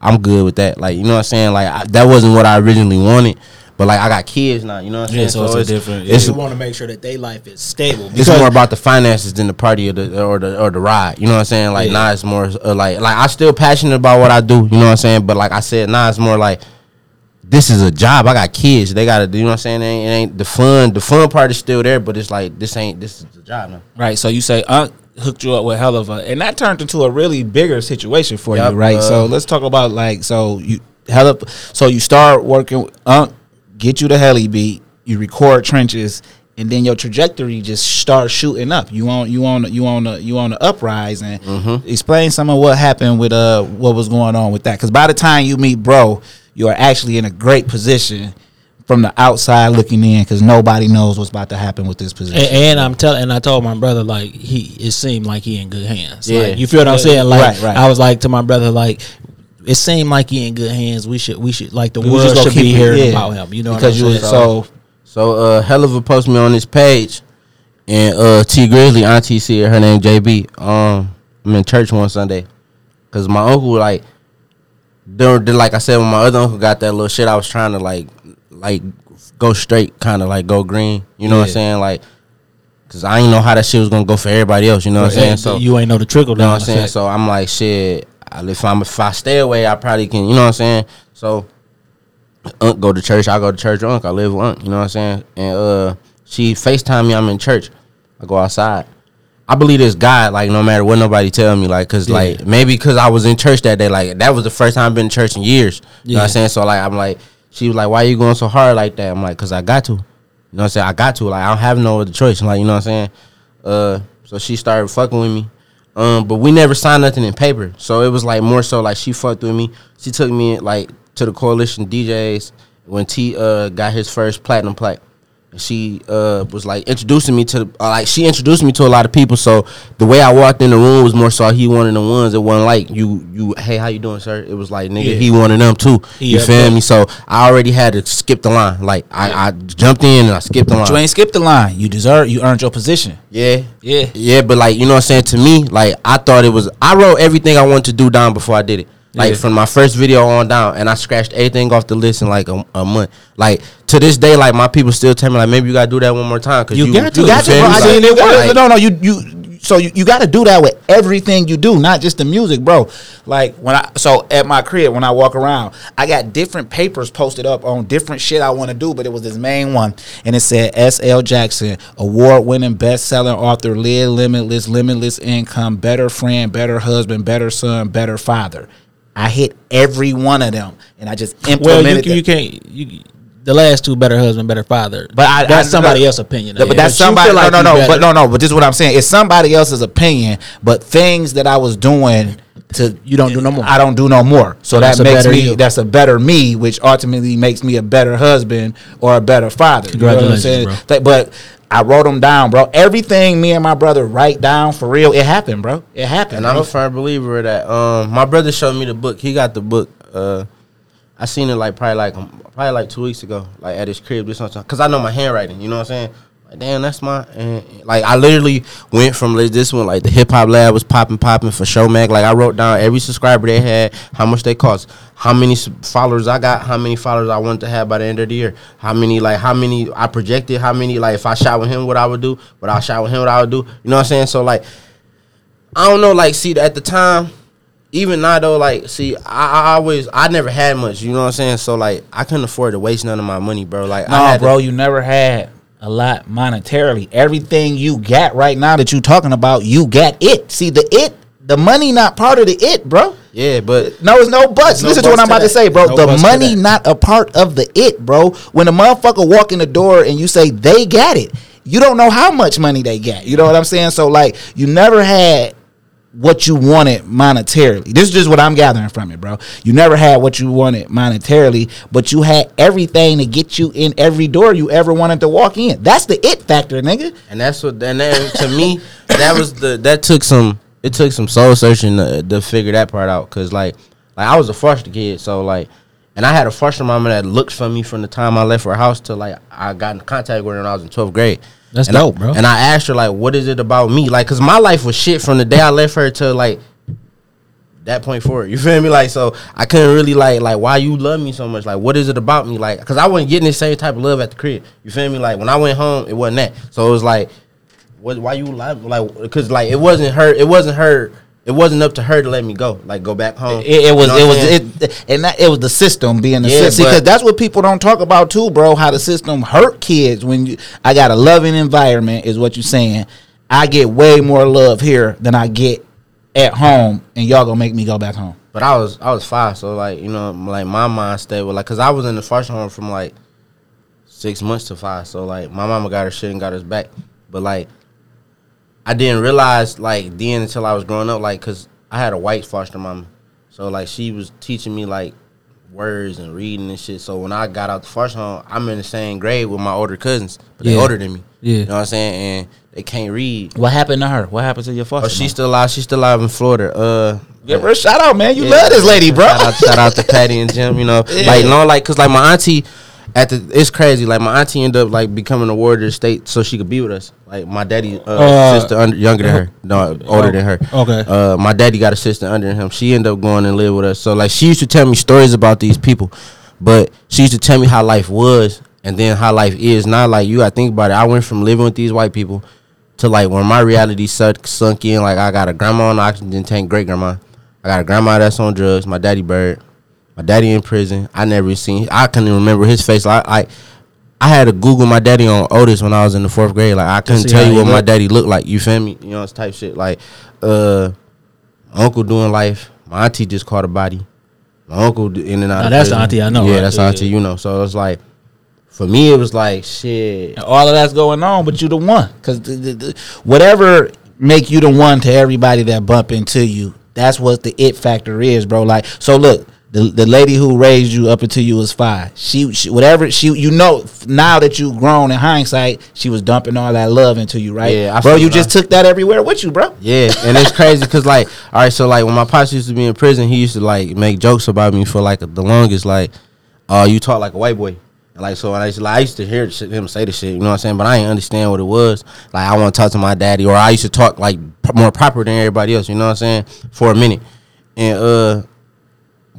I'm good with that. Like you know what I'm saying? Like I, that wasn't what I originally wanted, but like I got kids now. You know what I'm Yeah, saying? so it's a different- It's, you want to make sure that their life is stable. it's more about the finances than the party or the or the or the ride. You know what I'm saying? Like Yeah. now it's more uh, like like I still passionate about what I do. You know what I'm saying? But like I said, now it's more like this is a job. I got kids. They gotta do. You know what I'm saying? It ain't, it ain't the fun. The fun part is still there, but it's like this ain't this is the job now. Right. So you say Unc hooked you up with Helluva, and that turned into a really bigger situation for Yup, you, right? uh, so let's talk about like so you hell up. So you start working with Unc, get you the heli beat, you record trenches, and then your trajectory just starts shooting up. You on you on you on the you on the uprise, and Mm-hmm. explain some of what happened with uh what was going on with that. Because by the time you meet bro, you are actually in a great position. From the outside looking in, because nobody knows what's about to happen with this position. And, and I'm telling, and I told my brother like he, it seemed like he in good hands. Yeah. Like, you feel what I'm saying? Like Right, right. I was like to my brother like. It seemed like he in good hands. We should, we should, like the We world just should be hearing yeah. about him. You know, because you what I'm was saying? so So uh, Helluva post me on this page, and uh, Tee Grizzley Auntie see her name JB. Um, I'm in church one Sunday, cause my uncle like, then, like I said, when my other uncle got that little shit, I was trying to like, like go straight, kind of like go green. You know what I'm saying? Like, cause I ain't know how that shit was gonna go for everybody else. You know what I'm saying? So you ain't know the trickle you know what I'm saying? So I'm like, shit. I- If I'm if I stay away, I probably can. You know what I'm saying? So, Unc go to church. I go to church. Unc, I live with Unc. You know what I'm saying? And uh, she Facetime me. I'm in church. I go outside. I believe this God. Like no matter what nobody tell me. Like cause like maybe cause I was in church that day. Like that was the first time I've been in church in years. You know what I'm saying? So like I'm like she was like, why you going so hard like that? I'm like, cause I got to. You know what I'm saying? I got to. Like I don't have no other choice. Like you know what I'm saying? Uh, so she started fucking with me. Um, but we never signed nothing in paper. So it was like more so like she fucked with me. She took me like to the coalition DJs when T uh got his first platinum plaque. She uh was like introducing me to uh, like she introduced me to a lot of people. So the way I walked in the room was more so he one of the ones that wasn't like you you hey how you doing sir? It was like nigga Yeah. he one of them too. He you feel me? So I already had to skip the line. Like I, I jumped in and I skipped the line. You ain't skipped the line. You deserve. You earned your position. Yeah. Yeah. Yeah, but like you know what I'm saying to me, like I thought it was I wrote everything I wanted to do down before I did it. Like Yeah. from my first video on down, and I scratched everything off the list in like a, a month. Like to this day, like my people still tell me like maybe you gotta do that one more time because You got to. You got to, feel bro. me? I Like- seen it. like- no, no, you you. So you, you got to do that with everything you do, not just the music, bro. Like when I so at my crib when I walk around, I got different papers posted up on different shit I want to do, but it was this main one, and it said S. L. Jackson, award-winning, best-selling author, live limitless, limitless income, better friend, better husband, better son, better father. I hit every one of them, and I just well, implemented. you, them. you can't. You, the last two, better husband, better father. But I, that's I- somebody no, else's opinion. But, of that's you somebody. like no, no, no. But no, no. But this is what I'm saying. It's somebody else's opinion. But things that I was doing to You don't do no more. I don't do no more. So that makes me. you. That's a better me, which ultimately makes me a better husband or a better father. You know what I'm Congratulations, saying? bro. But I wrote them down, bro. Everything me and my brother write down for real. It happened, bro. It happened. And I'm a firm believer of that. Um, my brother showed me the book. He got the book. Uh, I seen it like probably like probably like two weeks ago, like at his crib. This something because I know my handwriting. You know what I'm saying? Damn, that's my. And, like I literally went from like, this one like the hip hop lab was popping popping for Showmac. Like I wrote down every subscriber they had, how much they cost, how many followers I got, how many followers I wanted to have by the end of the year, how many like how many I projected, how many like if I shot with him, what I would do, what I shot with him, what I would do. You know what I'm saying? So like. I don't know, like, see, at the time, even now though, like, see, I, I always, I never had much, you know what I'm saying? So, like, I couldn't afford to waste none of my money, bro. Like, I No, had to- bro, you never had a lot monetarily. Everything you got right now that you talking about, you got it. See the it, the money not part of the it, bro. yeah, but No, it's no buts. no Listen to what I'm about to that. say, bro. No the money not a part of the it, bro. When a motherfucker walk in the door and you say they got it, you don't know how much money they got. You know what I'm saying? So like, you never had what you wanted monetarily. This is just what I'm gathering from it, bro. You never had what you wanted monetarily, but you had everything to get you in every door you ever wanted to walk in. That's the it factor, nigga. and that's what, and then to me, that was the, that took some, it took some soul searching to, to figure that part out. Cause, like, like, I was a foster kid, so, like, and I had a foster mama that looked for me from the time I left her house till, like, I got in contact with her when I was in 12th grade. That's and I- bro. And I asked her like, "What is it about me?" Like, cause my life was shit from the day I left her to like that point forward. You feel me? Like, so I couldn't really like like why you love me so much. Like, what is it about me? Like, cause I wasn't getting the same type of love at the crib. You feel me? Like when I went home, it wasn't that. So it was like, what? Why you love like? Cause like it wasn't her. It wasn't her. It wasn't up to her to let me go. Like go back home. It, it was You know it was saying? it and that it was the system being the Yeah, system because that's what people don't talk about too, bro. How the system hurt kids when you. I got a loving environment is what you're saying. I get way more love here than I get at home, and y'all gonna make me go back home. But I was I was five, so like you know, like my mind stayed with like, cause I was in the foster home from like six months to five, so like my mama got her shit and got us back, but like I didn't realize like then until I was growing up, like, cause I had a white foster mom, so like she was teaching me like words and reading and shit. So when I got out the foster home, I'm in the same grade with my older cousins, but they Yeah. older than me. Yeah. you know what I'm saying, and they can't read. What happened to her? What happened to your foster? Oh, she's still alive. She's still alive in Florida. Uh, Give her a shout out, man. You yeah. love this lady, bro. Shout out, shout out to Patty and Jim. You know, like no, like cause like my auntie, at the it's crazy. Like my auntie ended up like becoming a ward of the state so she could be with us. Like my daddy, uh, Uh, sister under, younger than her, no, older than her. okay. Uh, my daddy got a sister under him. She ended up going and live with us. So like she used to tell me stories about these people, but she used to tell me how life was and then how life is. Not like you. I think about it. I went from living with these white people to like when my reality sunk, sunk in. Like I got a grandma on oxygen tank, great grandma. I got a grandma that's on drugs. My daddy bird. My daddy in prison. I never seen. I couldn't even remember his face. Like I, I had to Google my daddy on Otis when I was in the fourth grade. Like I couldn't tell you what my daddy looked like. You feel me? You know, it's type shit. Like, uh, uncle doing life. My auntie just caught a body. My uncle in and out. Now, that's the auntie I know, Yeah, right? that's the Yeah, auntie you know. So it's like, for me, it was like shit. all of that's going on, but you the one because whatever make you the one to everybody that bump into you. That's what the it factor is, bro. Like, so look, the the lady who raised you up until you was five, she, she whatever she you know now that you grown in hindsight, she was dumping all that love into you, right? Yeah, I bro. You just took that everywhere with you, bro. Yeah, and it's crazy because like, all right, so like when my pops used to be in prison, he used to like make jokes about me for like the longest, like, "Oh, you talk like a white boy." Like so, I used to, like, I used to hear him say the shit, you know what I'm saying? But I didn't understand what it was. Like I want to talk to my daddy, or I used to talk like more proper than everybody else, you know what I'm saying? For a minute, and uh,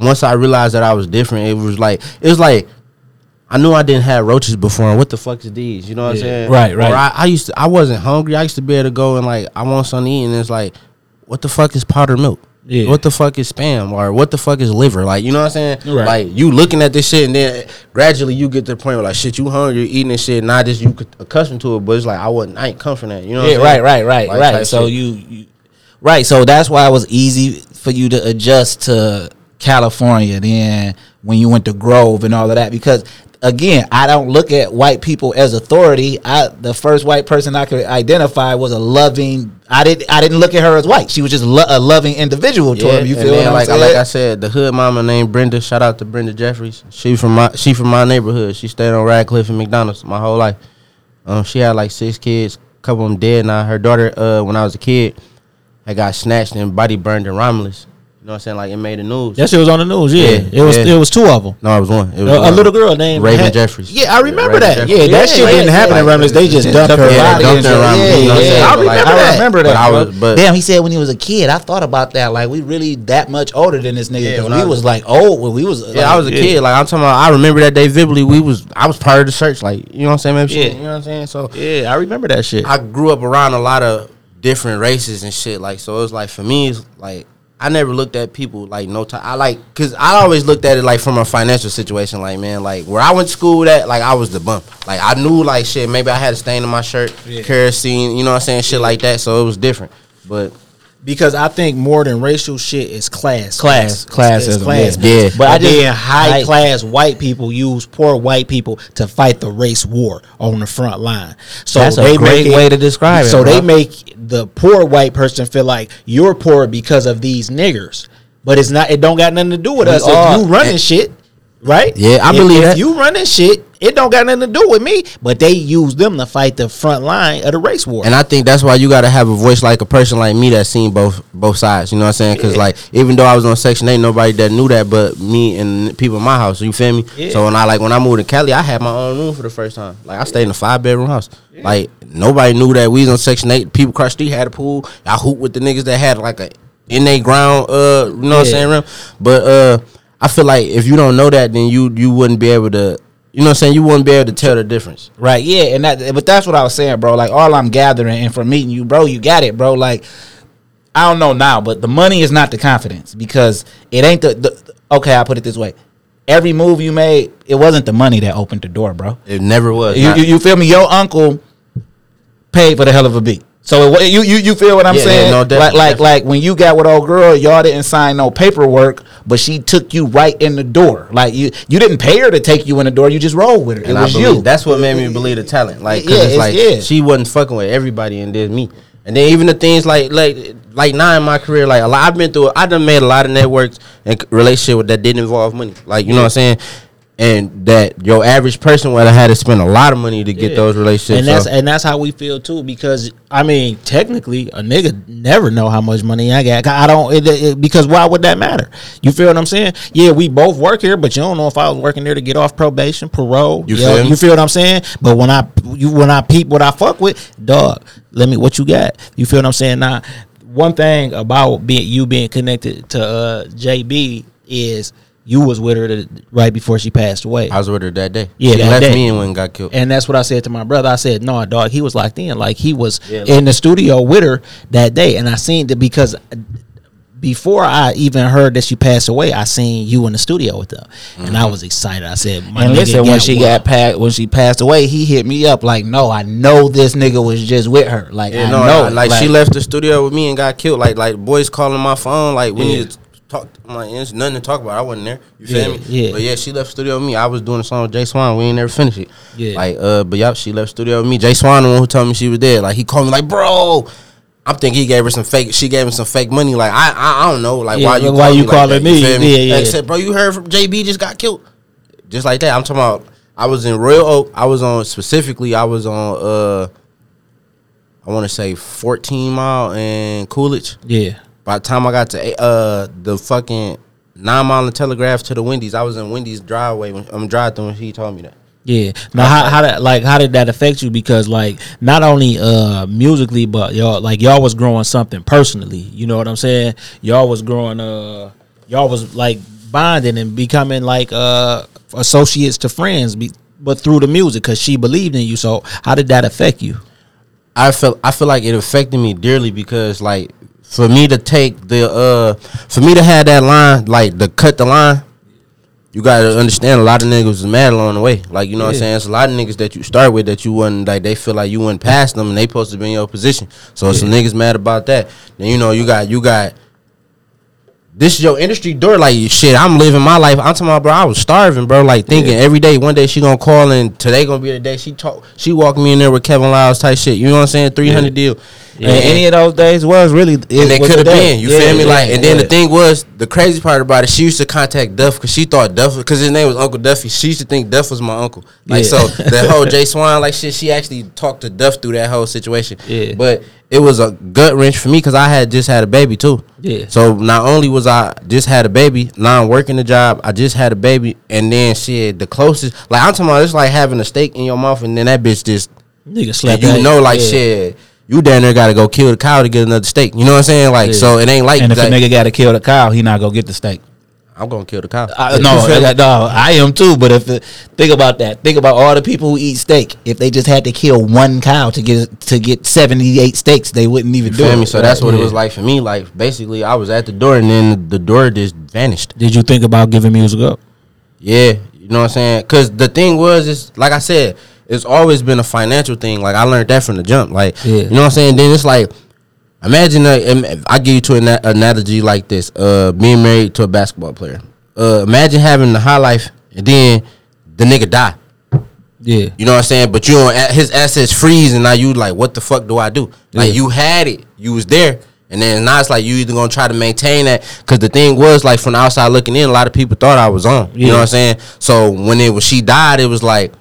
once I realized that I was different, it was like it was like. I knew I didn't have roaches before. And what the fuck is these? You know what I'm saying? Right, right. I, I used to. I wasn't hungry. I used to be able to go and like I want something to eat, and it's like, what the fuck is powdered milk? Yeah. What the fuck is spam? Or what the fuck is liver? Like you know what I'm saying? Right. Like you looking at this shit, and then gradually you get to the point where like shit, you hungry, eating this shit, not just you could- accustomed to it, but it's like I wasn't. I ain't from that. You know? What Yeah, I'm right, saying? right, right, Like, right. So shit. you, you, right. So that's why it was easy for you to adjust to California. Then when you went to Grove and all of that, because again, I don't look at white people as authority. I the first white person I could identify was a loving. I didn't. I didn't look at her as white. She was just lo- a loving individual to Yeah, him. You feel then, like like? I said, the hood mama named Brenda. Shout out to Brenda Jeffries. She from my she from my neighborhood. She stayed on Radcliffe and McDonald's my whole life. Um, she had like six kids. A couple of them dead now. Her daughter, uh, when I was a kid, had got snatched and body burned in Romulus. You know what I'm saying? Like it made the news. That shit was on the news. Yeah, Yeah, it was. yeah. It was two of them. no, it was one. It was A, a one. little girl named Raven had- Jeffries. yeah, I remember Raven that. Jeffries. Yeah, that shit yeah, didn't happen in yeah. Romulus. They just Yeah, dumped her dumped her- dumped her around, Yeah, you know what I'm yeah. saying? I remember like, that. I I remember but that. I was- but- Damn, he said when he was a kid. I thought about that. Like we really that much older than this nigga. Yeah, 'cause when we I was was- like old when we was. Yeah, I was a kid. Like I'm talking about. I remember that day vividly. We was I was part of the church. Like you know what I'm saying? Maybe Yeah. you know what I'm saying. So Yeah, I remember that shit. I grew up around a lot of different races and shit. Like, so it was like for me, it's like I never looked at people like no time. I like because I always looked at it like from a financial situation. Like, man, like where I went to school at, like I was the bump. Like I knew like shit. Maybe I had a stain in my shirt, kerosene. You know what I'm saying? Shit like that. So it was different. But because I think more than racial shit is class. Class. It's- Classism, class. yeah. But I I then high like- class white people use poor white people to fight the race war on the front line. So That's a great make way to describe it, So they make the poor white person feel like you're poor because of these niggers. But it's not. It don't got nothing to do with We us. all- if you running shit, right? Yeah, I If- believe if that. you running shit, it don't got nothing to do with me. But they use them to fight the front line of the race war. And I think that's why you got to have a voice like a person like me that seen both both sides. You know what I'm saying? Because like even though I was on Section Eight, nobody that knew that but me and people in my house. You feel me? Yeah. So when I like when I moved to Cali, I had my own room for the first time. Like I stayed in a five bedroom house. Like nobody knew that we was on Section Eight. People across the street had a pool. I hoop with the niggas that had like a in they ground. Uh, you know what I'm saying? But uh, I feel like if you don't know that, then you you wouldn't be able to. You know what I'm saying? You wouldn't be able to tell the difference. Right, yeah, and that but that's what I was saying, bro. Like all I'm gathering and from meeting you, bro, you got it, bro. Like I don't know now, but the money is not the confidence because it ain't the, the okay, I put it this way. Every move you made, it wasn't the money that opened the door, bro. It never was. You, you, you feel me? Your uncle paid for the Helluva beat. So it, you you you feel what I'm Yeah, yeah, saying? no, like definitely, like definitely. like when you got with old girl, y'all didn't sign no paperwork, but she took you right in the door. Like you you didn't pay her to take you in the door. You just rolled with her. And it I was believe you. that's what made me believe the talent. Like, cause Yeah, it's it's- like yeah. she wasn't fucking with everybody, and there's me. And then even the things like like like now in my career, like a lot, I've been through. I done made a lot of networks and relationship with that didn't involve money. Like you know what I'm saying. And that your average person would have had to spend a lot of money to get Yeah. those relationships. and that's so- and that's how we feel too. Because I mean, technically, a nigga never know how much money I got. I don't it, it- because why would that matter? You feel what I'm saying? Yeah, we both work here, but you don't know if I was working there to get off probation, parole. You feel you feel what I'm saying? But when I you when I peep what I fuck with, dog, let me what you got. You feel what I'm saying? Now, one thing about being you being connected to uh, JB is you was with her the, right before she passed away. I was with her that day. Yeah, she that left day. me and went and got killed. And that's what I said to my brother. I said, "No, dog. He was locked in. Like he was Yeah, in the studio with her that day." And I seen that because before I even heard that she passed away, I seen you in the studio with them, and I mm-hmm. was excited. I said, "My and nigga listen, when she one." got passed, when she passed away, he hit me up like, "No, I know this nigga was just with her. Like, Yeah, I no, know, I- like, she left the studio with me and got killed. Like like boys calling my phone. Like we Yeah. need to talk. I'm like, there's nothing to talk about. I wasn't there. You feel Yeah, me? yeah. But yeah, she left studio with me. I was doing a song with Jay Swan. We ain't never finished it. Yeah. Like uh, but yeah, she left studio with me. Jay Swan, the one who told me she was dead. Like he called me like, bro. I'm thinking he gave her some fake. She gave him some fake money. Like I, I, I don't know. Like Yeah, why you, why call you me like calling that? You me? Yeah, yeah. Like, said, bro, you heard from JB just got killed. Just like that. I'm talking about. I was in Royal Oak. I was on specifically. I was on. uh I want to say 14 mile and Coolidge. yeah, By the time I got to uh the fucking nine mile and Telegraph to the Wendy's, I was in Wendy's driveway when I'm drive through when he told me that. yeah. Now, how how that like how did that affect you? Because like not only uh musically, but y'all like y'all was growing something personally. You know what I'm saying? Y'all was growing. Uh, y'all was like bonding and becoming like uh associates to friends. Be, but through the music, because she believed in you. So how did that affect you? I felt I feel like it affected me dearly because like for me to take the uh for me to have that line like to cut the line you gotta understand a lot of niggas is mad along the way. Like, you know what I'm saying? It's a lot of niggas that you start with that you wasn't like they feel like you went past them and they supposed to be in your position. So it's some niggas mad about that. Then you know you got you got this is your industry door. Like shit, I'm living my life. I'm talking about, bro. I was starving, bro. Like thinking every day, one day she gonna call and today gonna be the day she talk. She walked me in there with Kevin Liles type shit. You know what I'm saying? Three hundred deal. And any of those days was really, it And they could have been. You Yeah, feel me? yeah, Like, and then yeah. the thing was, the crazy part about it, she used to contact Duff because she thought Duff, because his name was Uncle Duffy. She used to think Duff was my uncle. Like, Yeah. so that whole Jay Swan, like shit, she actually talked to Duff through that whole situation. Yeah. But it was a gut wrench for me because I had just had a baby too. Yeah. So not only was I just had a baby, now I'm working the job. I just had a baby, and then shit, the closest, like I'm talking about, it's like having a steak in your mouth, and then that bitch just Nigga slept. you know, like yeah. shit, you down there got to go kill the cow to get another steak. You know what I'm saying? Like, Yeah. so it ain't like and if that. a nigga got to kill the cow, he not gonna get the steak. I'm gonna kill the cow. I, no, I, no, I am too. But if it, think about that, think about all the people who eat steak. If they just had to kill one cow to get to get seventy eight steaks, they wouldn't even You do feel it. me? So that's what it was like for me. Like basically, I was at the door, and then the door just vanished. Did you think about giving music up? Yeah, you know what I'm saying? Because the thing was, is like I said, it's always been a financial thing. Like I learned that from the jump. Like Yeah. you know what I'm saying? Then it's like, imagine a, I give you to an analogy like this: uh, being married to a basketball player. Uh, imagine having the high life, and then the nigga die. Yeah. You know what I'm saying? But you don't his assets freeze and now you like, what the fuck do I do? Like Yeah. you had it, you was there, and then now it's like you either gonna try to maintain that because the thing was like from the outside looking in, a lot of people thought I was on. You know what I'm saying? So when it was she died, it was like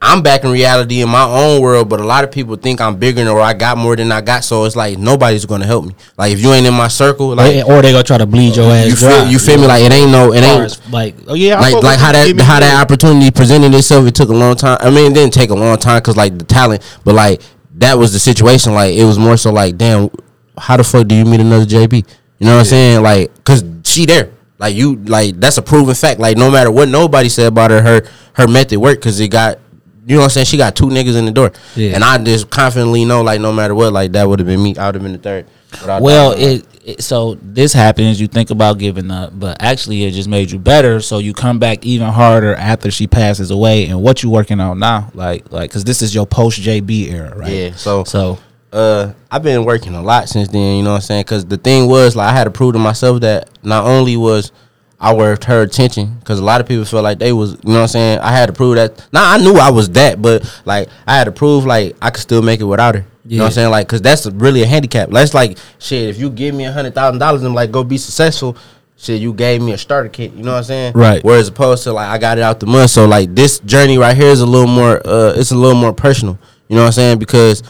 I'm back in reality in my own world, but a lot of people think I'm bigger than or I got more than I got. So it's like nobody's gonna help me. Like if you ain't in my circle, like or they gonna try to bleed your ass you dry. feel you feel me? Like it ain't no it ain't like oh yeah, like like how that how that opportunity presented itself. It took a long time. I mean, it didn't take a long time because like the talent, but like that was the situation. Like it was more so like, damn, how the fuck do you meet another JB? You know what I'm saying? Like, cause she there. Like you, like that's a proven fact. Like no matter what nobody said about her, her her method worked because it got. You know what I'm saying? She got two niggas in the door, Yeah. and I just confidently know, like, no matter what, like that would have been me. I would have been the third. Well, it, it so this happens. You think about giving up, but actually, it just made you better. So you come back even harder after she passes away. And what you working on now? Like, like, because this is your post JB era, right? yeah. So So uh I've been working a lot since then, you know what I'm saying? Cuz the thing was like I had to prove to myself that not only was I worth her attention cuz a lot of people feel like they was, you know what I'm saying? I had to prove that. Now I knew I was that, but like I had to prove like I could still make it without her. You know what I'm saying? Like cuz that's really a handicap. That's like shit, if you give me a $100,000 and like go be successful, shit, you gave me a starter kit, you know what I'm saying? Right. Whereas opposed to like I got it out the mud. So like this journey right here is a little more uh it's a little more personal. You know what I'm saying? Because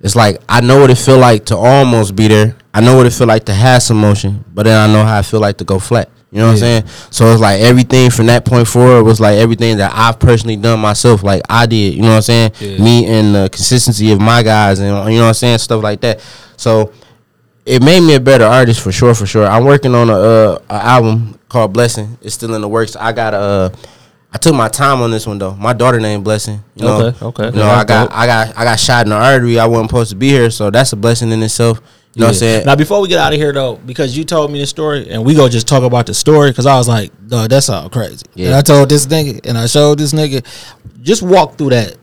it's like I know what it feel like to almost be there. I know what it feel like to have some motion, but then I know how I feel like to go flat. You know what I'm saying? So it's like everything from that point forward was like everything that I've personally done myself, like I did. You know what I'm saying? Yeah. Me and the consistency of my guys, and you know what I'm saying, stuff like that. So it made me a better artist for sure, for sure. I'm working on a, uh, a album called Blessing. It's still in the works. I got a. Uh, I took my time on this one though. My daughter named Blessing. You know, Okay, okay. You know, Yeah, I got, dope. I got, I got shot in the artery. I wasn't supposed to be here, so that's a blessing in itself. You know what I'm saying? Now, before we get out of here, though, because you told me the story, and we go just talk about the story, because I was like, "Dog, that's all crazy." Yeah. And I told this nigga, and I showed this nigga, just walk through that, s-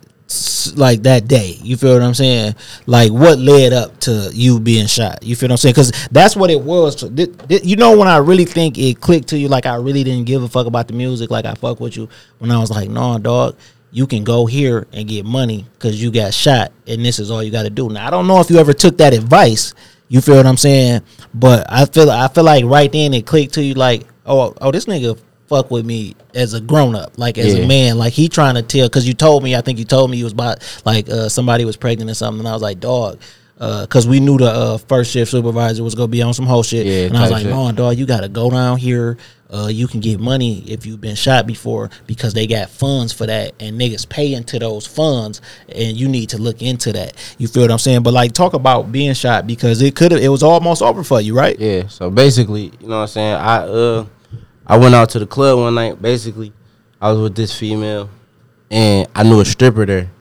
like that day. You feel what I'm saying? Like what led up to you being shot? You feel what I'm saying? Because that's what it was. You know when I really think it clicked to you, like I really didn't give a fuck about the music, like I fuck with you. When I was like, "No, dog." You can go here and get money because you got shot, and this is all you got to do. Now I don't know if you ever took that advice, you feel what I'm saying? But I feel I feel like right then it clicked to you like, oh, oh, this nigga fuck with me as a grown up, like as Yeah. a man, like he trying to tell. Because you told me, I think you told me you was about like uh, somebody was pregnant or something, and I was like, dog. Because we knew the uh, first shift supervisor was gonna be on some whole shit, Yeah, and I was like, shit. "No, dog, you gotta go down here. Uh, you can get money if you've been shot before because they got funds for that, and niggas pay into those funds, and you need to look into that. You feel what I'm saying? But like, talk about being shot because it could have, it was almost over for you, right? Yeah. So basically, you know what I'm saying? I uh I went out to the club one night. Basically, I was with this female and I knew a stripper there.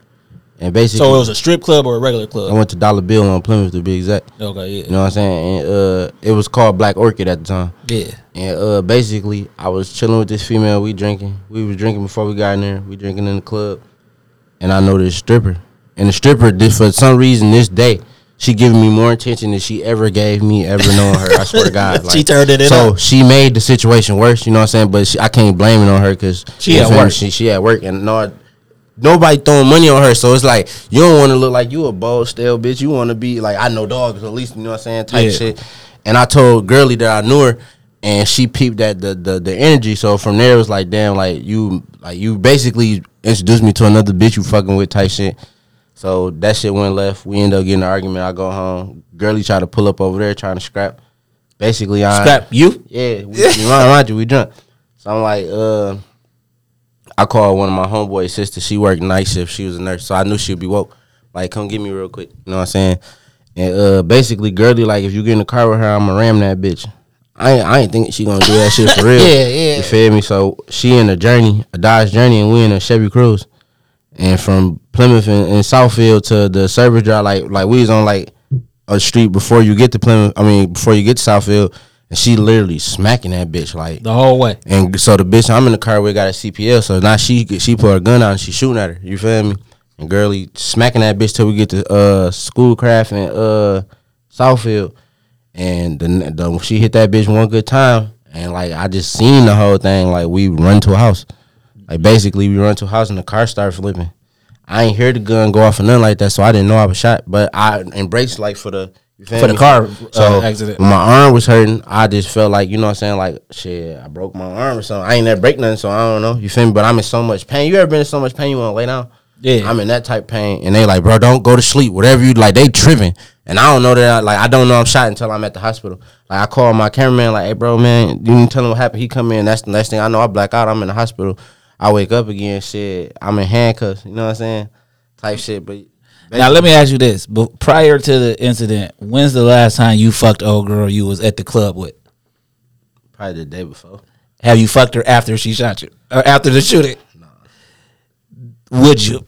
And basically So it was a strip club or a regular club. I went to Dollar Bill on Plymouth to be exact. Okay, yeah, You know what I'm saying? And uh it was called Black Orchid at the time. yeah. And uh basically I was chilling with this female, we drinking. We was drinking before we got in there. We drinking in the club. And I know this stripper. And the stripper did for some reason this day she giving me more attention than she ever gave me ever knowing her. I swear to God. She turned it in. So up. she made the situation worse. You know what I'm saying? But she, I can't blame it on her because She at work. She, she at work, and no, nobody throwing money on her. So it's like you don't want to look like you a bold, stale bitch. You want to be like I know dogs, at least you know what I'm saying, type Yeah. shit. And I told Girly that I knew her, and she peeped at the, the the energy. So from there, it was like, damn, like you like you basically introduced me to another bitch you fucking with type shit. So that shit went left. We end up getting an argument. I go home. Girly tried to pull up over there trying to scrap. Basically, I Scrap you? yeah, we, mind, you, we drunk. So I'm like, uh, I called one of my homeboy sisters. She worked night shift. She was a nurse, so I knew she'd be woke. Like, come get me real quick. You know what I'm saying? And uh, basically, girly, like, if you get in the car with her, I'ma ram that bitch. I ain't, I ain't think she gonna do that shit for real. Yeah, yeah. You feel me? So she in a journey, a Dodge Journey, and we in a Chevy Cruze. And from Plymouth and, and Southfield to the service drive, like like we was on like a street before you get to Plymouth. I mean, before you get to Southfield, and she literally smacking that bitch like. The whole way. And so the bitch I'm in the car with got a CPL, so now she she put her gun out and she shooting at her. You feel me? And girly smacking that bitch till we get to uh Schoolcraft and uh Southfield. And then the, she hit that bitch one good time, and like I just seen the whole thing. Like we run to a house, like basically we run to a house and the car started flipping. I ain't hear the gun go off or nothing like that, so I didn't know I was shot. But I embraced like for the For the car, uh, so accident. my arm was hurting, I just felt like you know what I'm saying, like shit, I broke my arm or something. I ain't never break nothing, so I don't know. You feel me? But I'm in so much pain. You ever been in so much pain you want to lay down? Yeah. I'm in that type of pain, and they like, bro, don't go to sleep. Whatever you like, they tripping, and I don't know that. I, like, I don't know I'm shot until I'm at the hospital. Like, I call my cameraman, like, hey, bro, man, you didn't tell him what happened. He come in. That's the next thing I know. I black out. I'm in the hospital. I wake up again. Shit, I'm in handcuffs. You know what I'm saying? Type shit. But Now let me ask you this: but prior to the incident, when's the last time you fucked old girl you was at the club with? probably the day before. Have you fucked her after she shot you or after the shooting? Would you?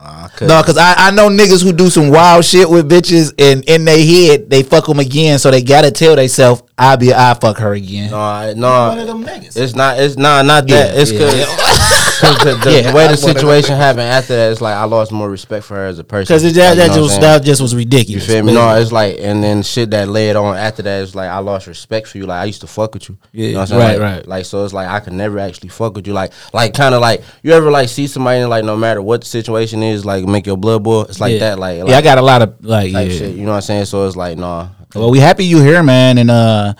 I couldn't. No, because I, I know niggas who do some wild shit with bitches and in their head they fuck them again, so they gotta tell themselves I be I fuck her again. No, I, no, One of them niggas. it's not. It's not. Not that. Yeah, it's yeah. because the, the Yeah, way I'm the one of them situation happened after that. It's like I lost more respect for her as a person. Because that, Like, you that, know what I'm just, saying? that just was ridiculous. You ridiculous. feel me? No, it's like, and then shit that led on after that is like I lost respect for you. Like I used to fuck with you. Yeah, you know what I'm saying? right, like, right. Like so, it's like I could never actually fuck with you. Like, like kind of like you ever like see somebody and like no matter what the situation is, like make your blood boil. It's like yeah. that. Like, yeah, I got a lot of like type yeah. shit. You know what I'm saying? So it's like, nah. Well, we happy you here, man, and uh,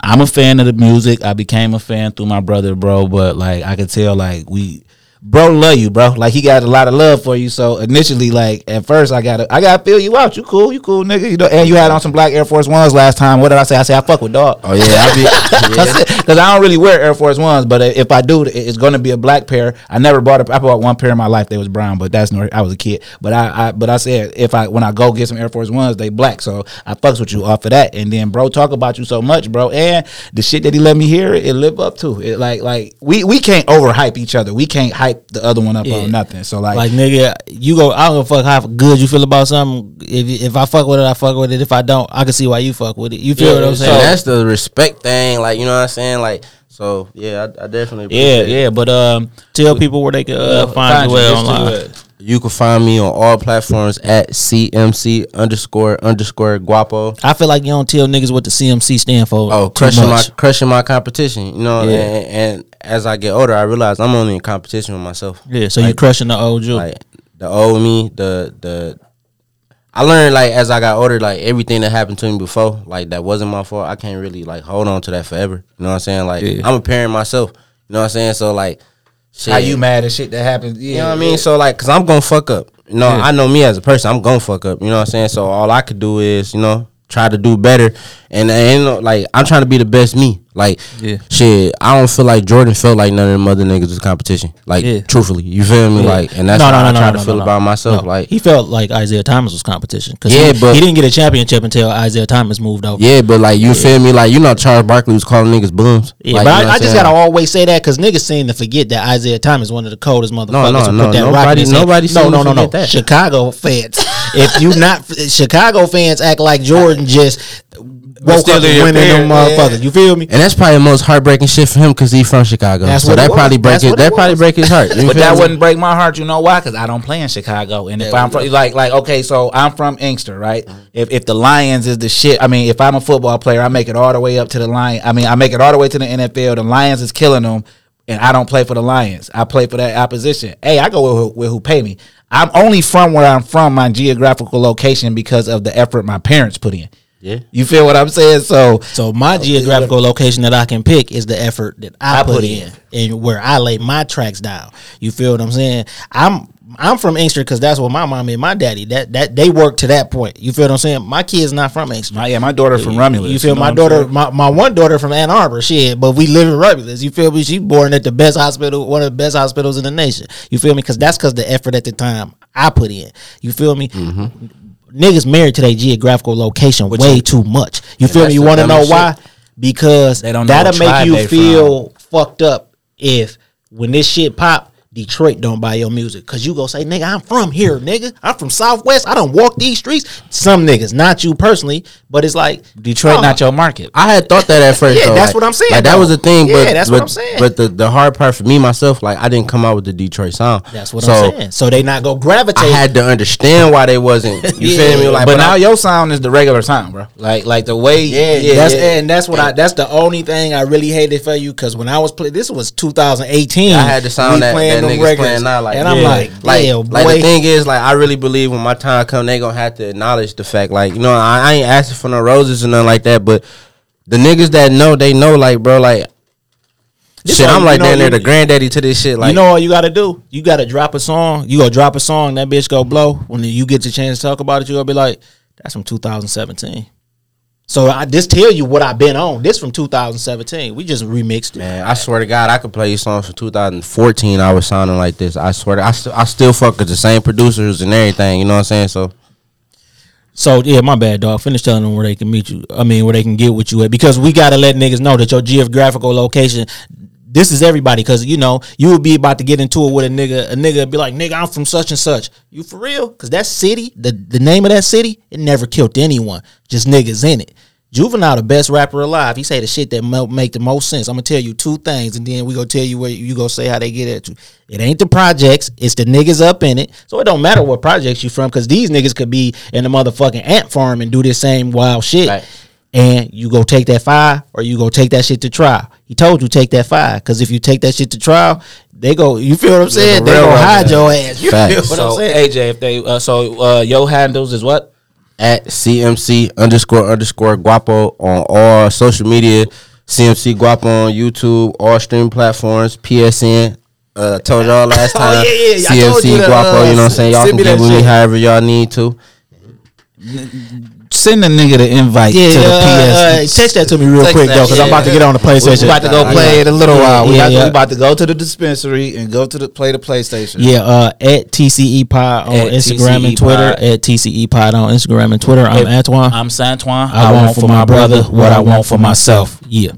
I'm a fan of the music. I became a fan through my brother, bro. But like, I could tell, like we bro love you, bro. Like he got a lot of love for you. So initially, like at first, I gotta, I gotta feel you out. You cool, you cool, nigga. You know, and you had on some black Air Force Ones last time. What did I say? I say I fuck with dog. Oh yeah, I be yeah. Because I don't really wear Air Force Ones, but if I do, it's going to be a black pair. I never bought a. I bought one pair in my life. They was brown, but that's no. I was a kid, but I, I, but I said if I when I go get some Air Force Ones, they black. So I fucks with you off of that. And then, bro, talk about you so much, bro, and the shit that he let me hear, it live up to. It like like we we can't overhype each other. We can't hype the other one up Yeah. on nothing. So like, Like nigga, you go. I don't give a fuck how good you feel about something. If if I fuck with it, I fuck with it. If I don't, I can see why you fuck with it. You feel Yeah, what I'm saying? And that's the respect thing, like you know what I'm saying, like so. Yeah, I, I definitely. yeah, it. yeah. But um, tell people where they can uh, find, you well online. You can find me on all platforms at CMC underscore underscore Guapo. I feel like you don't tell niggas what the CMC stand for. Oh, too crushing my crushing my competition. You know, Yeah. and, and as I get older, I realize I'm only in competition with myself. Yeah, so you're crushing the old you. like the old me, the the. I learned like as I got older, like everything that happened to me before, like that wasn't my fault. I can't really like hold on to that forever. You know what I'm saying? Like Yeah. I'm a parent myself. You know what I'm saying? So like, shit, how you mad at shit that happens? Yeah, You know what I mean? So like, cause I'm gonna fuck up. You know, I know me as a person. I'm gonna fuck up. You know what I'm saying? So all I could do is, you know, try to do better. And and you know, like I'm trying to be the best me. Like, Yeah. shit. I don't feel like Jordan felt like none of them other niggas was competition. Like, Yeah. truthfully, you feel me? Yeah. Like, and that's how I try to feel no, about myself. no. Like, he felt like Isiah Thomas was competition because Yeah, he, but- he didn't get a championship until Isiah Thomas moved over. yeah, but like you feel me? Like, you know, Charles Barkley was calling niggas bums. Yeah, like, but you know I, I just gotta always say that because niggas seem to forget that Isiah Thomas one of the coldest motherfuckers no, no, put that rock nobody- nobody no, no, no, no. that. Chicago fans, if you not Chicago fans act like Jordan just woke still up in and your winning them parent, yeah. motherfuckers. You feel me? And that's probably the most heartbreaking shit for him because he's from Chicago. That's so that was. probably break That's his, it that probably break his heart. You But that me? wouldn't break my heart. You know why? Because I don't play in Chicago, and if I'm from like like okay, so I'm from Inkster, right? Mm-hmm. If if the Lions is the shit, I mean, if I'm a football player, I make it all the way up to the Lion. I mean, I make it all the way to the NFL. The Lions is killing them, and I don't play for the Lions. I play for that opposition. Hey, I go with who, with who pay me. I'm only from where I'm from, my geographical location, because of the effort my parents put in. Yeah. You feel what I'm saying? So So my oh, geographical location that I can pick is the effort that I, I put, put in. and where I lay my tracks down. You feel what I'm saying? I'm I'm from Inkster because that's what my mom and my daddy that that they work to that point. You feel what I'm saying? My kid's not from Inkster. my yeah, my daughter from Romulus. You feel know my daughter, my, my one daughter from Ann Arbor, shit, but we live in Romulus. You feel me? She born at the best hospital, one of the best hospitals in the nation. You feel me? Because that's because the effort at the time I put in. You feel me? Mm-hmm. Niggas married to their geographical location way too much. You feel me? You want to know dumbest why? Because They don't that'll make you feel fucked up if when this shit pop. Detroit don't buy your music because you go say, nigga, I'm from here, nigga. I'm from Southwest. I don't walk these streets. Some niggas, not you personally, but it's like Detroit, oh, not your market. I had thought that at first. Yeah, though, that's like- what I'm saying, Like that was the thing, but Yeah, that's but, what I'm saying. But the, the hard part for me myself, like I didn't come out with the Detroit sound. That's what so I'm saying. So they not go gravitate. I had to understand why they wasn't. You feel me? Like, but, now I, your sound is the regular sound, bro. Like like the way Yeah, yeah, that's yeah. and that's what I. That's the only thing I really hated for you because when I was playing, this was 2018. I had the sound we that, that niggas records. playing now. Like, and I'm yeah. like, like, yeah, like boy. the thing is, like, I really believe when my time come, they gonna have to acknowledge the fact, like, you know, I, I ain't asking for no roses or nothing like that, but the niggas that know, they know, like, bro, like. This shit, all- I'm like know, down there, the granddaddy to this shit. Like, you know what you got to do? You got to drop a song. You go drop a song. That bitch go blow. When you get the chance to talk about it, you gonna be like, "That's from 2017." So I just tell you what I've been on. This from 2017. We just remixed it. Man, I swear to God, I could play you songs from 2014. I was sounding like this. I swear, to, I, st- I still fuck with the same producers and everything. You know what I'm saying? So So yeah, my bad, dog. Finish telling them where they can meet you. I mean, where they can get with you at because we gotta let niggas know that your geographical location. This is everybody because you know you would be about to get into it with a nigga. A nigga be like, "Nigga, I'm from such and such." You for real? Because that city, the the name of that city, it never killed anyone. Just niggas in it. Juvenile, the best rapper alive. He say the shit that make the most sense. I'm gonna tell you two things, and then we gonna tell you where you, you go say how they get at you. It ain't the projects, it's the niggas up in it. So it don't matter what projects you from, because these niggas could be in the motherfucking ant farm and do this same wild shit. Right. And you go take that five, or you go take that shit to trial. He told you take that five, because if you take that shit to trial, they go. You feel what I'm saying? They real gonna rubber hide band. your ass. You Facts. feel what I'm saying? AJ, if they uh, so uh, your handles is what? at CMC underscore underscore Guapo on all social media. CMC Guapo on YouTube, all streaming platforms, PSN, Uh, told y'all last Oh, time. yeah, yeah, yeah. I told CFC you to, Guapo, uh, you know what I'm saying? Y'all can me get with me however y'all need to. Send the nigga the invite Yeah, to the uh, uh, text that to me real Text quick that though, because I'm about to get on the PlayStation. We about to go Uh, play yeah. it a little while. We, Yeah, to- yeah. we about to go to the dispensary and go to the play the PlayStation. Yeah, uh, at TCE Pod on At Instagram TCE and Twitter. Pod. At TCE Pod on Instagram and Twitter. I'm Hey, Antoine. I'm Santoine. I, want for my brother what I want for myself. Yeah.